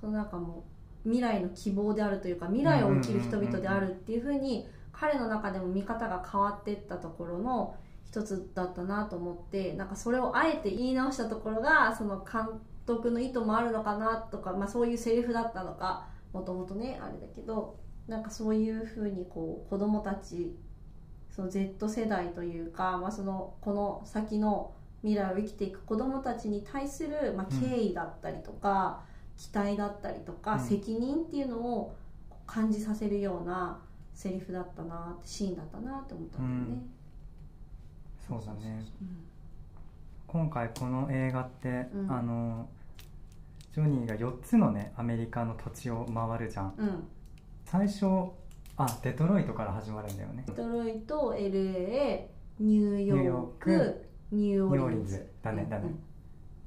そのなんかもう未来の希望であるというか未来を生きる人々であるっていうふうに彼の中でも見方が変わっていったところの一つだったなと思ってなんかそれをあえて言い直したところがその監督の意図もあるのかなとか、まあ、そういうセリフだったのかもともとねあれだけどなんかそういうふうにこう子供たちその Z 世代というか、まあ、そのこの先の未来を生きていく子供たちに対する、まあ、敬意だったりとか、期待だったりとか、うん。責任っていうのを感じさせるようなセリフだったなってシーンだったなって思ったんだよね。そうだね。うん今回この映画って、うん。あのジョニーが4つのねアメリカの土地を回るじゃん。うん、最初あデトロイトから始まるんだよね。デトロイト LA ニューヨークニューヨークニューオーリンズ。だねだね。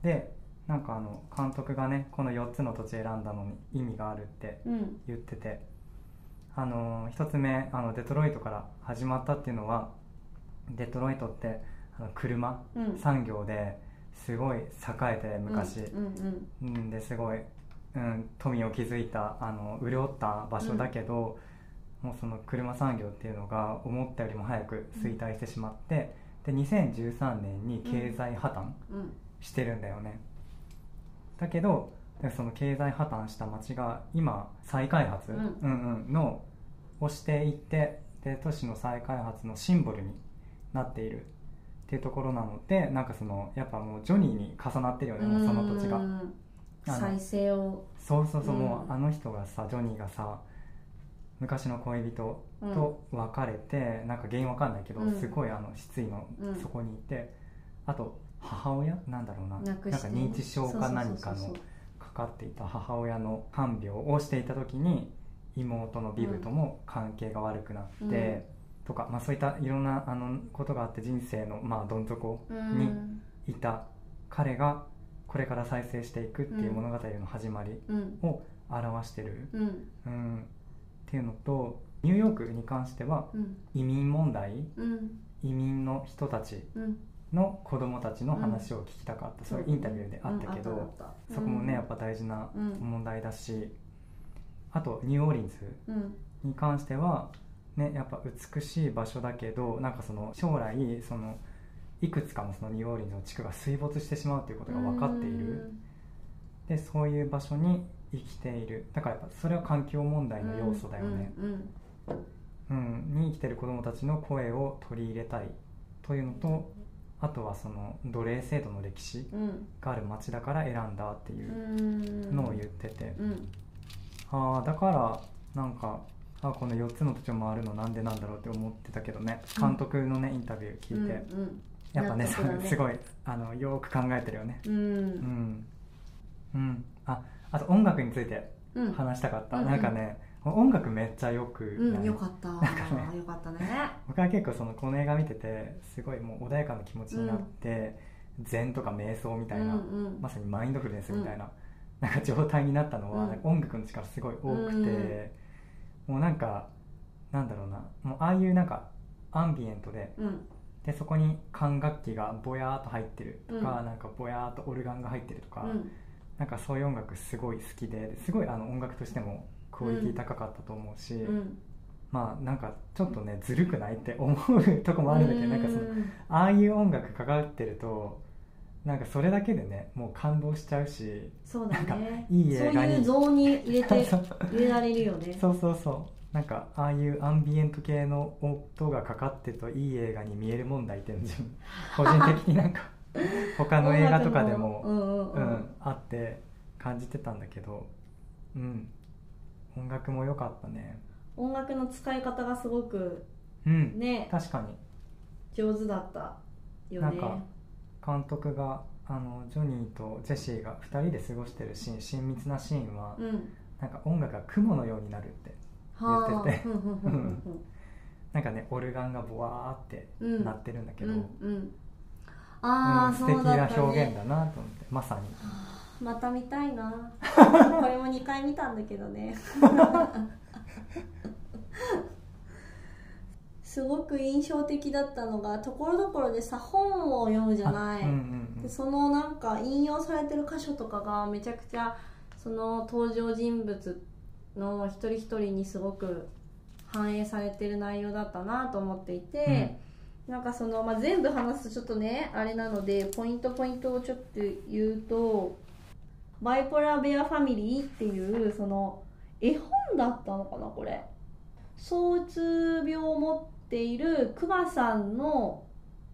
でなんかあの監督がねこの4つの土地選んだのに意味があるってうん。うん言ってて。あの1つ目あのデトロイトから始まったっていうのはデトロイトってあの車うん。産業ですごい栄えて昔、うんうん。うん、ですごい、うん、富を築いたあの潤った場所だけど、もうその車産業っていうのが思ったよりも早く衰退してしまって、で2013年に経済破綻うんしてるんだよね、だけどでその経済破綻した町が今再開発、うん。うんうんのをしていってで都市の再開発のシンボルになっているっていうところなのでなんかそのやっぱもうジョニーに重なってるよねもうその土地が。再生を。そうそうそう、うん。もうあの人がさジョニーがさ昔の恋人と別れて、なんか原因わかんないけど、うん。すごいあの失意のうん。底にいて、あと母親？なんだろうな。なんか認知症か何かのそうそうそうかかっていた母親の看病をしていた時に妹のビブとも関係が悪くなって、うん。とか、まあ、そういったいろんなあのことがあって人生の、まあ、どん底そうにいた。彼がこれから再生していくっていう物語の始まりうん。を表してる、うん。うん、っていうのとニューヨークに関してはうん。移民問題うん。移民の人たちうん。の子供たちの話を聞きたかった、そういうインタビューであったけど、そこもねやっぱ大事なうん。問題だし、あとニューオーリンズうん。に関してはねやっぱ美しい場所だけどなんかその将来そのいくつかのそのニューオーリンズの地区が水没してしまうということが分かっている。でそういう場所に生きている。だからやっぱそれは環境問題の要素だよね、うんうんうん、に生きてる子どもたちの声を取り入れたい。というのとあとはその奴隷制度の歴史うん。がある町だから選んだっていううん。のを言ってて、うん。ああだからなんかあこの4つの土地を回るのなんでなんだろうって思ってたけどね。監督のねインタビュー聞いて、うんうん。やっぱねね。すごいあのよく考えてるよね。うん。うん。うん。ああと音楽についてうん。話したかった、うんなんかね音楽めっちゃよくうんよかった。なんかね。よかったね。僕は結構そのこの映画見ててすごいもう穏やかな気持ちになって、禅とか瞑想みたいな、うんうん。まさにマインドフルネスみたいな,、なんか状態になったのは、音楽の力すごい多くて、もうなんかなんだろうなもうああいうなんかアンビエントでうん。でそこに管楽器がぼやーっと入ってるとか、うん。なんかぼやーっとオルガンが入ってるとか、うんなんかそういう音楽すごい好きですごいあの音楽としてもクオリティ高かったと思うし、うん。まあなんかちょっとねずるくないって思うとこもあるんだけど、なんかそのああいう音楽かかってるとなんかそれだけでねもう感動しちゃうしそうだなんかねいい映画にそういうゾーンに入れて そう入れられるよね。そうそうそう。なんかああいうアンビエント系の音がかかってるといい映画に見える問題っていうの自分個人的になんか 他の映画とかでも、うんうんあって感じてたんだけどうん。音楽も良かったね。音楽の使い方がすごくうん。ね確かに。上手だったよね。なんか監督があのジョニーとジェシーが2人で過ごしてるシーン親密なシーンは、うん。なんか音楽が雲のようになるってはあ。言ってて。なんかねオルガンがボワーってなってるんだけど、うんうんうんああ、素敵そうだなったね。表現だなと思ってまさに。また見たいな。これも2回見たんだけどね。すごく印象的だったのがところどころでさ本を読むじゃない、あうんうんでそのなんか引用されてる箇所とかがめちゃくちゃその登場人物の一人一人にすごく反映されてる内容だったなと思っていて、なんかその、まあ、全部話すとちょっとねあれなのでポイントポイントをちょっと言うと「バイポラベアファミリー」っていうその絵本だったのかなこれ。躁うつ病を持っているクマさんの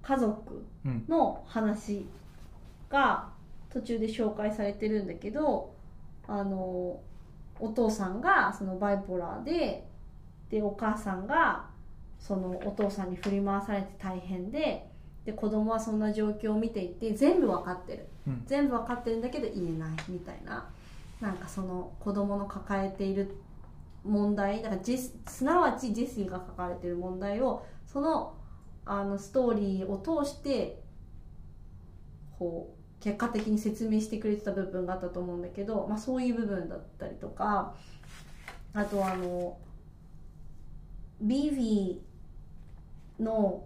家族の話が途中で紹介されてるんだけどあのお父さんがそのバイポラーででお母さんがそのお父さんに振り回されて大変でで子供はそんな状況を見ていて全部わかってる。うん。全部わかってるんだけど言えないみたいな。なんかその子供の抱えている問題だからジェスすなわちジェシーが抱えている問題をそのあのストーリーを通してこう結果的に説明してくれてた部分があったと思うんだけど、まあ、そういう部分だったりとかあとあのビービーの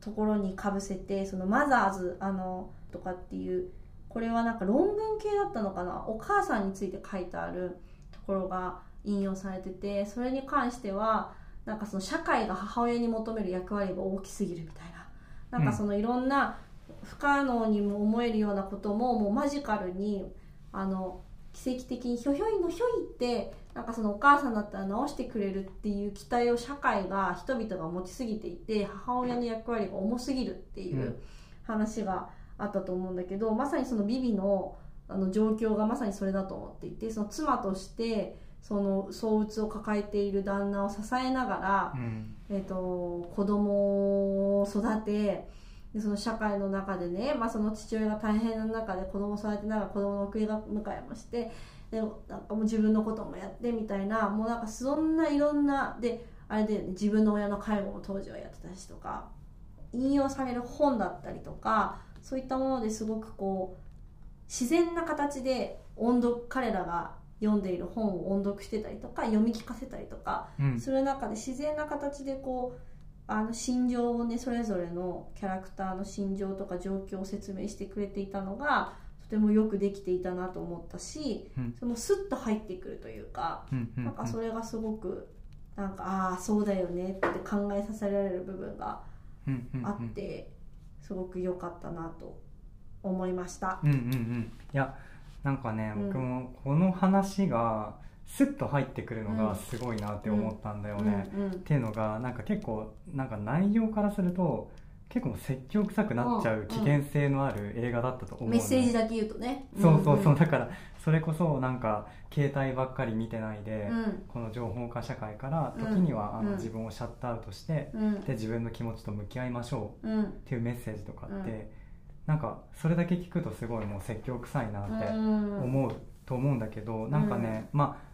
ところにかぶせてそのマザーズあのとかっていうこれはなんか論文系だったのかな？お母さんについて書いてあるところが引用されててそれに関してはなんかその社会が母親に求める役割が大きすぎるみたいな。なんかそのいろんな不可能にも思えるようなことももうマジカルにあの奇跡的にひょひょいのひょいってなんかそのお母さんだったら治してくれるっていう期待を社会が人々が持ちすぎていて母親の役割が重すぎるっていううん。話があったと思うんだけど、まさにそのビビのあの状況がまさにそれだと思っていてその妻としてその躁うつを抱えている旦那を支えながら、うん。えー、と子供を育てでその社会の中でね、まあ、その父親が大変な中で子供を育てながら子供の送り迎えもしてでなんかもう自分のこともやってみたいなもうなんかそんないろんなであれで、ね、自分の親の介護も当時はやってたしとか引用される本だったりとかそういったものですごくこう自然な形で音読彼らが読んでいる本を音読してたりとか読み聞かせたりとかうん。する中で自然な形でこうあの心情をねそれぞれのキャラクターの心情とか状況を説明してくれていたのがとてもよくできていたなと思ったし、うん。そのスッと入ってくるというか、うんうんなんかそれがすごくなんかああそうだよねって考えさせられる部分があって、すごく良かったなと思いました。うんうんうん。いやなんかね、うん。僕もこの話がスッと入ってくるのうん。がすごいなって思ったんだよね、っていうのがなんか結構なんか内容からすると結構説教臭くなっちゃう危険性のある映画だったと思うメッセージだけ言うとね。そうそうそう、んだからそれこそなんか携帯ばっかり見てないで、うん。この情報化社会からうん。時には、あうん。の自分をシャットアウトして、うん。で自分の気持ちと向き合いましょううん。っていうメッセージとかって、うん。なんかそれだけ聞くとすごいもう説教臭いなってうん。思うと思うんだけど、なんかね、まあ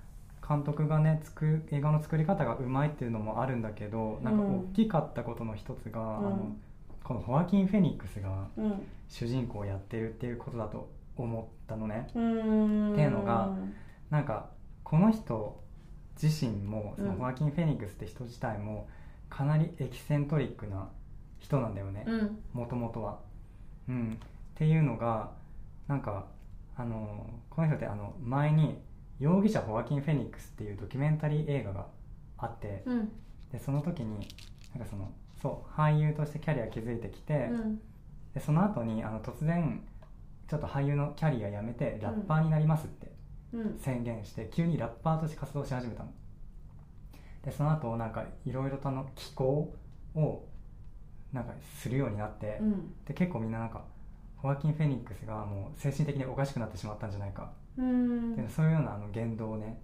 監督がね映画の作り方がうまいっていうのもあるんだけどなんかうん。大きかったことの一つが、うん。あのこのホアキン・フェニックスがうん。主人公をやってるっていうことだと思ったのね。うん。っていうのがなんかこの人自身もそのうんホアキン・フェニックスって人自体もかなりエキセントリックな人なんだよね。うん。もともとは。うん、っていうのがなんかあのこの人ってあの前に「容疑者ホアキン・フェニックス」っていうドキュメンタリー映画があってうん。でその時になんかそのそう俳優としてキャリア築いてきて、うん。でその後にあの突然ちょっと俳優のキャリア辞めてラッパーになりますってうん。宣言して急にラッパーとして活動し始めたの。でその後なんかいろいろとあの気候をなんかするようになって、うん。で結構みんななんかホアキン・フェニックスがもう精神的におかしくなってしまったんじゃないか、うん。でそういうようなあの言動をね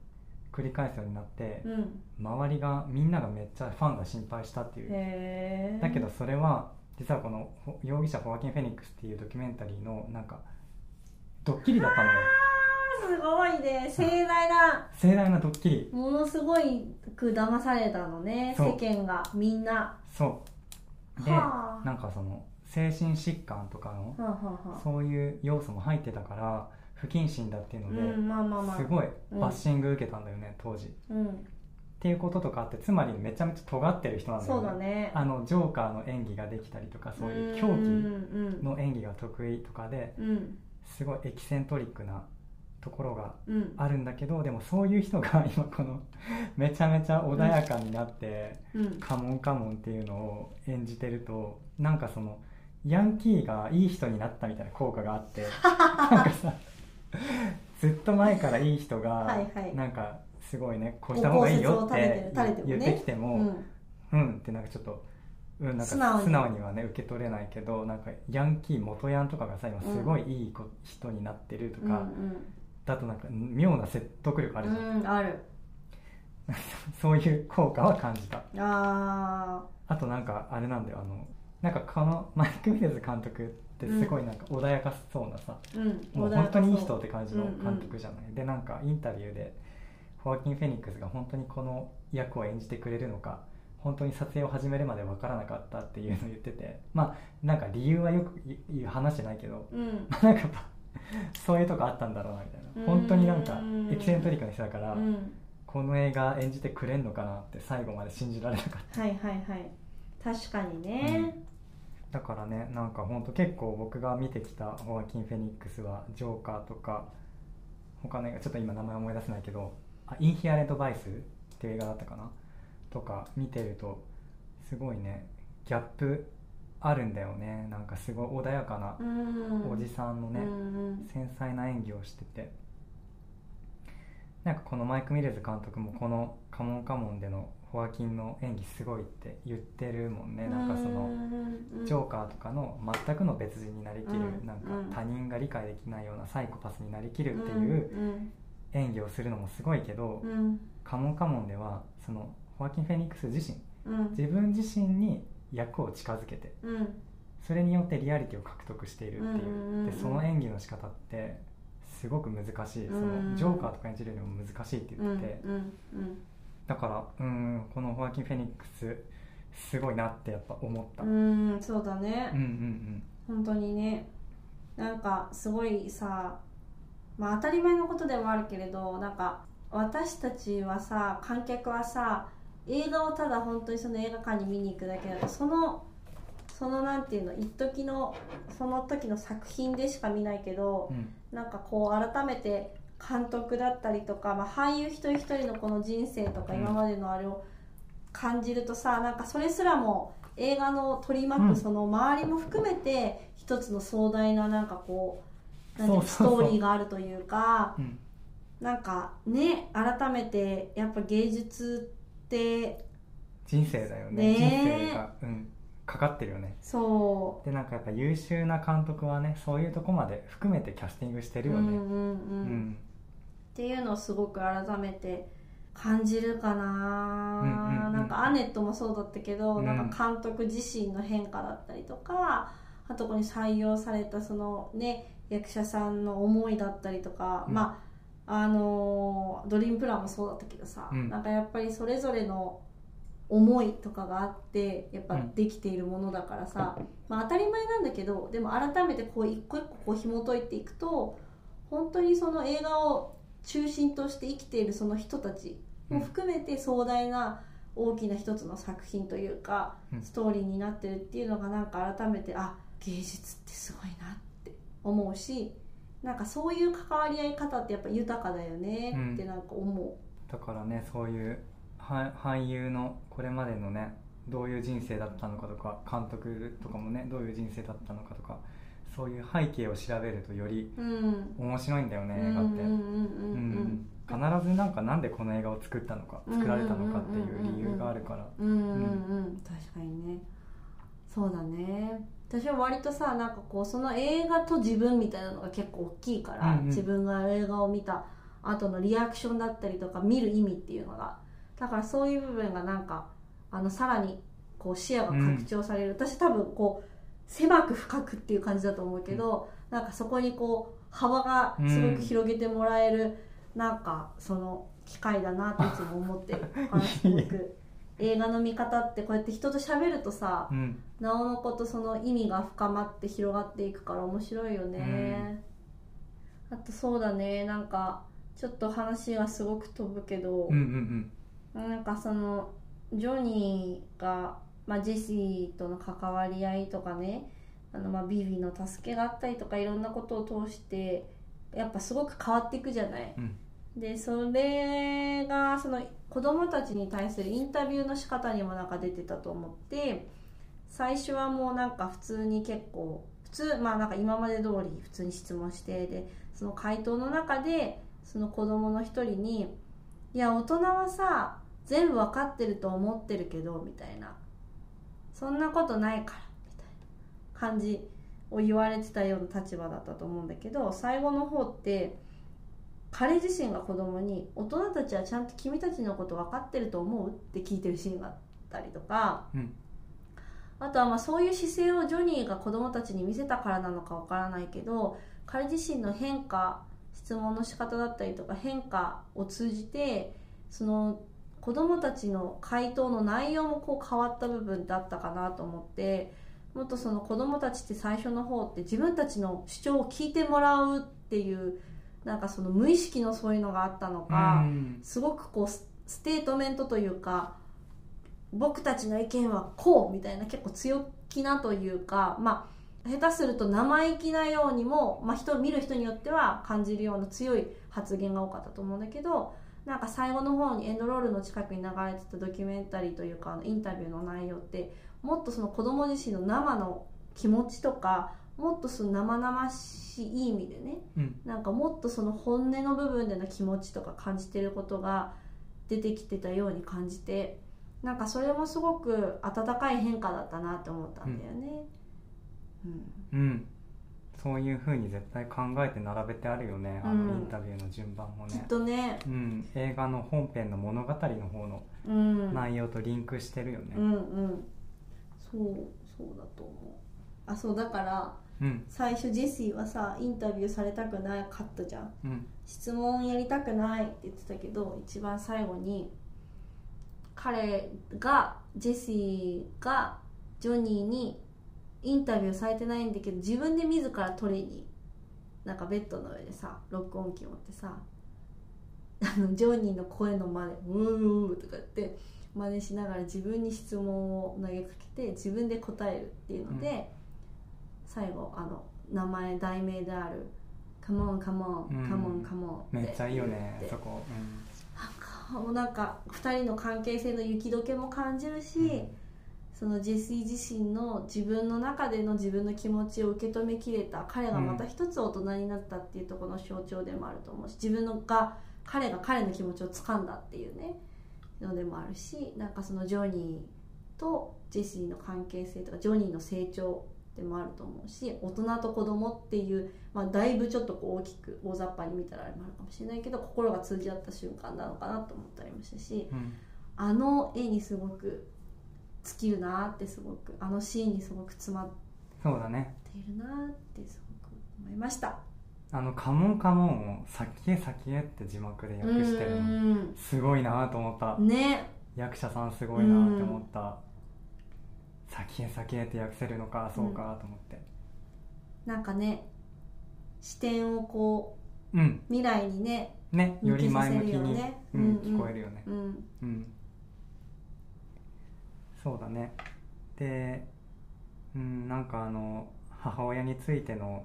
繰り返すようになって、うん。周りがみんながめっちゃファンが心配したっていう。だけどそれは実はこのほ容疑者ホアキン・フェニックスっていうドキュメンタリーのなんかドッキリだったのよ。すごいね。盛大な。盛大なドッキリ。ものすごいく騙されたのね世間がみんな。そう。ではあ。なんかその精神疾患とかのそういう要素も入ってたから不謹慎だっていうので、うんまあまあまあ。すごいうん。バッシング受けたんだよね、当時。っうん。ていうこととかあってつまりめちゃめちゃ尖ってる人なんだよそうだね。あのジョーカーの演技ができたりとかそういう狂うん気の演技が得意とかでうん。うんすごいエキセントリックなところがうん。あるんだけどでもそういう人が 今このめちゃめちゃ穏やかになって、うん。カモンカモンっていうのを演じてるとなんかそのヤンキーがいい人になったみたいな効果があって なんかさ ずっと前からいい人がはいはい。なんかすごいねこうした方がいいよって言ってきても、うん。うんってなんかちょっと、うん、なんか素直に。はね受け取れないけどなんかヤンキー元ヤンとかがさ今すごいいい子人になってるとうんか、だとなんか妙な説得力あるじゃん、うんうんある。そういう効果は感じた。ああとなんかあれなんだよあのなんかこのマイク・ミレズ監督ってすごいなんか穏やかそうなさ、ーうん。もう本当にいい人って感じのうんうん監督じゃない、でなんかインタビューでホアキン・フェニックスが本当にこの役を演じてくれるのか本当に撮影を始めるまで分からなかったっていうのを言ってて まあなんか理由はよく言う話してないけどうん。なんかやっぱそういうとこあったんだろうなみたいな。本当になんかうんエキセントリックな人だから、うん。この映画演じてくれんのかなって最後まで信じられなかった。はいはいはい。確かにねだからねなんか本当結構僕が見てきたホアキン・フェニックスはジョーカーとか他の映画ちょっと今名前思い出せないけどあインヒアレント・バイスっていう映画だったかな？とか見てるとすごいねギャップあるんだよね。なんかすごい穏やかなうん。おじさんのね、うん。繊細な演技をしてて。なんかこのマイク・ミレーズ監督もこの「カモンカモン」でのホアキンの演技すごいって言ってるもんね。なんかそのジョーカーとかの全くの別人になりきる、うん。なんか他人が理解できないようなサイコパスになりきるっていう演技をするのもすごいけど、カモンカモンではそのホアキン・フェニックス自身うん。自分自身に役を近づけてうん。それによってリアリティを獲得しているっていう,、でその演技の仕方ってすごく難しい。そうん。のジョーカーとか演じるよりも難しいってうん言ってて、うんだからうんこのホアキン・フェニックスすごいなってやっぱ思った、ううん、んうんそうだねうんうん。本当にね。なんかすごいさまあ当たり前のことでもあるけれどなんか私たちはさ観客はさ映画をただ本当にその映画館に見に行くだけだとそのそのなんていうの一時のその時の作品でしか見ないけどうん。なんかこう改めて監督だったりとか、まあ、俳優一人一人のこの人生とかうん。今までのあれを感じるとさ、なんかそれすらも映画の取り巻うん。くその周りも含めて一つの壮大ななんかこうなんてストーリーがあるというかうん。なんかね改めてやっぱ芸術って人生だよね。ね。人生が、うん、かかってるよね。そでなんかやっぱ優秀な監督はねそういうとこまで含めてキャスティングしてうるよね、うんうんうん。うんっていうのをすごく改めて感じるかな、うんうんうん。なんかアネットもそうだったけど、うん。なんか監督自身の変化だったりとかあとここに採用されたそのね役者さんの思いだったりとか、うん。まああのードリームプランもそうだったけどさ、うん。なんかやっぱりそれぞれの思いとかがあってやっぱできているものだからさ、まあ、当たり前なんだけどでも改めてこう一個一個こう紐解いていくと本当にその映画を中心として生きているその人たちも含めて壮大な大きな一つの作品というか、うん。ストーリーになってるっていうのがなんか改めてあ芸術ってすごいなって思うしなんかそういう関わり合い方ってやっぱ豊かだよねってなんか思だからねそういうは俳優のこれまでのねどういう人生だったのかとか監督とかもねどういう人生だったのかとかそういう背景を調べるとよりう。うん。面白いんだよねうん映画って、うんうんうんうん。必ずなんかなんでこの映画を作ったのか作られたのかっていう理由があるから。うんうんうんうん。確かにね。そうだね。私は割とさなんかこうその映画と自分みたいなのが結構大きいから、うんうん。自分が映画を見た後のリアクションだったりとか見る意味っていうのが。だからそういう部分がなんかあのさらにこう視野が拡張される、私多分こう狭く深くっていう感じだと思うけど、なんかそこにこう幅がすごく広げてもらえる、なんかその機会だなっていつも思ってるからすごく。映画の見方ってこうやって人と喋るとさうん。なおのことその意味が深まって広がっていくから面白いよね、あとそうだねなんかちょっと話がすごく飛ぶけど、うんうん。なんかそのジョニーが、まあ、ジェシーとの関わり合いとかねあのまあビビの助けがあったりとかいろんなことを通してやっぱすごく変わっていくじゃない、うん。でそれがその子供たちに対するインタビューの仕方にもなんか出てたと思って最初はもうなんか普通に結構普通まあなんか今まで通り普通に質問してでその回答の中でその子供の一人に「いや大人はさ全部わかってると思ってるけど」みたいな「そんなことないから」みたいな感じを言われてたような立場だったと思うんだけど最後の方って彼自身が子供に「大人たちはちゃんと君たちのこと分かってると思う?」って聞いてるシーンがあったりとか、うんあとはまあそういう姿勢をジョニーが子供たちに見せたからなのか分からないけど彼自身の変化質問の仕方だったりとか変化を通じてその子供たちの回答の内容もこう変わった部分だったかなと思ってもっとその子供たちって最初の方って自分たちの主張を聞いてもらうっていうなんかその無意識のそういうのがあったのうか、ん。すごくこうスステートメントというか僕たちの意見はこうみたいな結構強気なというかまあ下手すると生意気なようにも、まあ、人を見る人によっては感じるような強い発言が多かったと思うんだけどなんか最後の方にエンドロールの近くに流れてたドキュメンタリーというかあのインタビューの内容ってもっとその子供自身の生の気持ちとかもっとその生々しい意味でねうん。なんかもっとその本音の部分での気持ちとか感じてることが出てきてたように感じてなんかそれもすごく温かい変化だったなって思ったんだよね。うん。うんそういうふうに絶対考えて並べてあるよね。あうん。のインタビューの順番もきっね、とね、うん、映画の本編の物語の方のうん、内容とリンクしてるよね。うんうん。そうそうだと思う。あそうだからうん。最初ジェシーはさインタビューされたくなかったじゃん。うん。質問やりたくないって言ってたけど一番最後に彼がジェシーがジョニーにインタビューされてないんだけど自分で自ら取りになんかベッドの上でさ録音機持ってさあのジョニーの声の真似「うー」とかって真似しながら自分に質問を投げかけて自分で答えるっていうので、最後あの名前題名である「カモンカモうん。ンカモンカモン」めっちゃいいよねそこ。なんかもうなんか2人の関係性の雪解けも感じるし、うんそのジェシー自身の自分の中での自分の気持ちを受け止めきれた彼がまた一つ大人になったっていうところの象徴でもあると思うし自分のが彼が彼の気持ちを掴んだっていうねのでもあるしなんかそのジョニーとジェシーの関係性とかジョニーの成長でもあると思うし大人と子供っていう、まあ、だいぶちょっとこう大きく大雑把に見たらあれもあるかもしれないけど心が通じ合った瞬間なのかなと思ったりもしたしうん。あの絵にすごく尽きるなってすごくあのシーンにすごく詰まっそうだねているなってすごく思いました。あの「カモンカモン」を「先へ先へ」って字幕で訳してるのうん。すごいなと思った。ね。役者さんすごいなって思った。先へ先へって訳せるのかそうかと思って。なんかね視点をこうん。う未来にねねより前向きにねうんうん。うん聞こえるよね。うん。うんそうだね。でうんなんかあの母親についての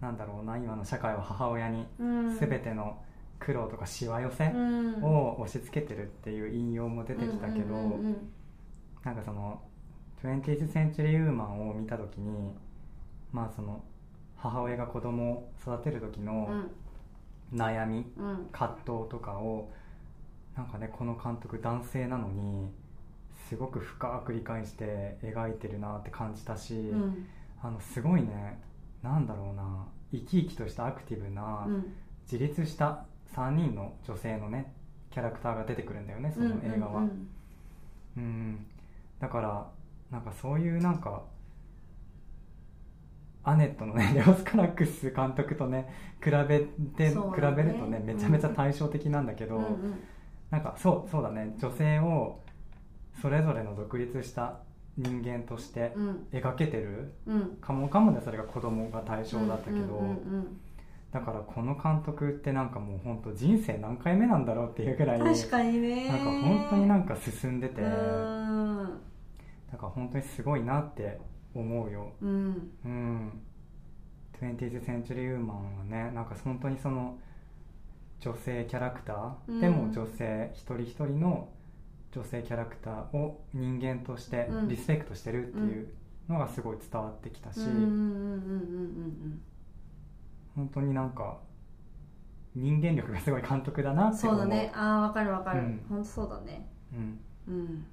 なんだろうな今の社会は母親にうん。全ての苦労とかしわ寄せうん。を押し付けてるっていう引用も出てきたけど、なんかその 20th Century Woman を見た時にまあその母親が子供を育てる時うん。の悩み、うん。葛藤とかをなんかねこの監督男性なのにすごく深く理解して描いてるなって感じたし、うん。あのすごいねなんだろうな生き生きとしたアクティブな、うん。自立した3人の女性のねキャラクターが出てくるんだよねその映画は。うん。うん。だからなんかそういうなんかアネットのね レオス・カラックス監督とね比べて、ね。比べるとねめちゃめちゃ対照的なんだけど、うんうん。なんかそうそうだね女性をそれぞれの独立した人間としてうん。描けてるうん。かもかもでそれが子供が対象だったけど、だからこの監督ってなんかもう本当人生何回目なんだろうっていうぐらいうん確かにね。なんか本当になんか進んでて、うん。だから本当にすごいなって思うよ。うん。うん、20th Century Woman はねなんか本当にその女性キャラクター、うん。でも女性一人一人の女性キャラクターを人間としてうん。リスペクトしてるっていうのがすごい伝わってきたし、本当になんか人間力がすごい監督だなうんって思う。そうだね。ああわかるわかる。うん。本当そうだね。うん、うん。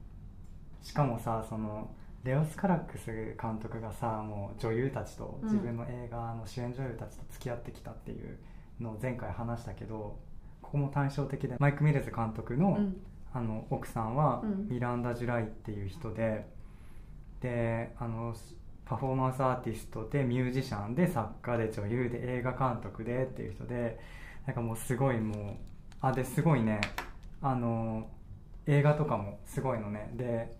しかもさそのレオス・カラックス監督がさもう女優たちとうん。自分の映画の主演女優たちと付き合ってきたっていうのを前回話したけどここも対照的でマイク・ミレズ監督の,、うんあの奥さんはうん。ミランダ・ジュライっていう人でであのパフォーマンスアーティストでミュージシャンで作家で女優で映画監督でっていう人でなんかもうすごいもうあですごいね。あの映画とかもすごいのね。で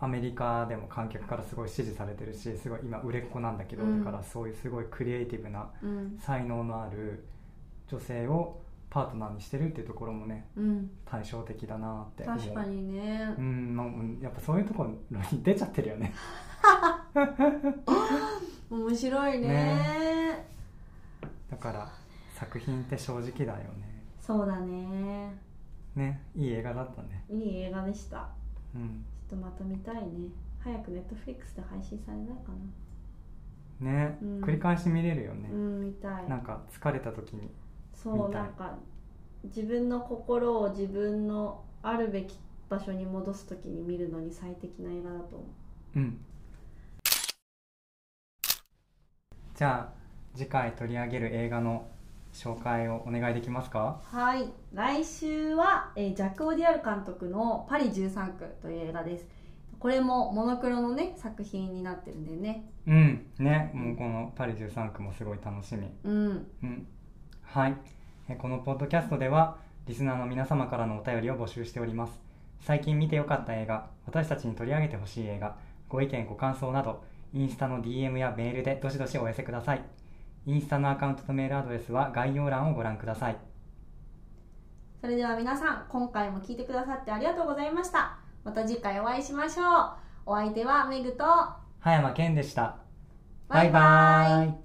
アメリカでも観客からすごい支持されてるしすごい今売れっ子なんだけど、うんだからそういうすごいクリエイティブなうん。才能のある女性をパートナーにしてるっていうところもねうん。対照的だなって。確かにね。うん。やっぱそういうところに出ちゃってるよね。面白いね。だから作品って正直だよね。そうだね。ねいい映画だったね。いい映画でした。うん。ちょっとまた見たいね。早くネットフリックスで配信されないかね、うん。繰り返し見れるよね。う、ん見たい。なんか疲れた時にそうなんか自分の心を自分のあるべき場所に戻す時に見るのに最適な映画だと思う。うん。じゃあ次回取り上げる映画の紹介をお願いできますか？はい。来週は、えージャック・オディアル監督の「パリ13区」という映画です。これもモノクロのね作品になってるんだよね。うん。ね。もうこのパリ13区もすごい楽しみ。うん。うんはい。えこのポッドキャストではリスナーの皆様からのお便りを募集しております。最近見てよかった映画私たちに取り上げてほしい映画ご意見ご感想などインスタの DM やメールでどしどしお寄せください。インスタのアカウントとメールアドレスは概要欄をご覧ください。それでは皆さん今回も聞いてくださってありがとうございました。また次回お会いしましょう。お相手はメグと葉山健でした。バイバイ。バイバイ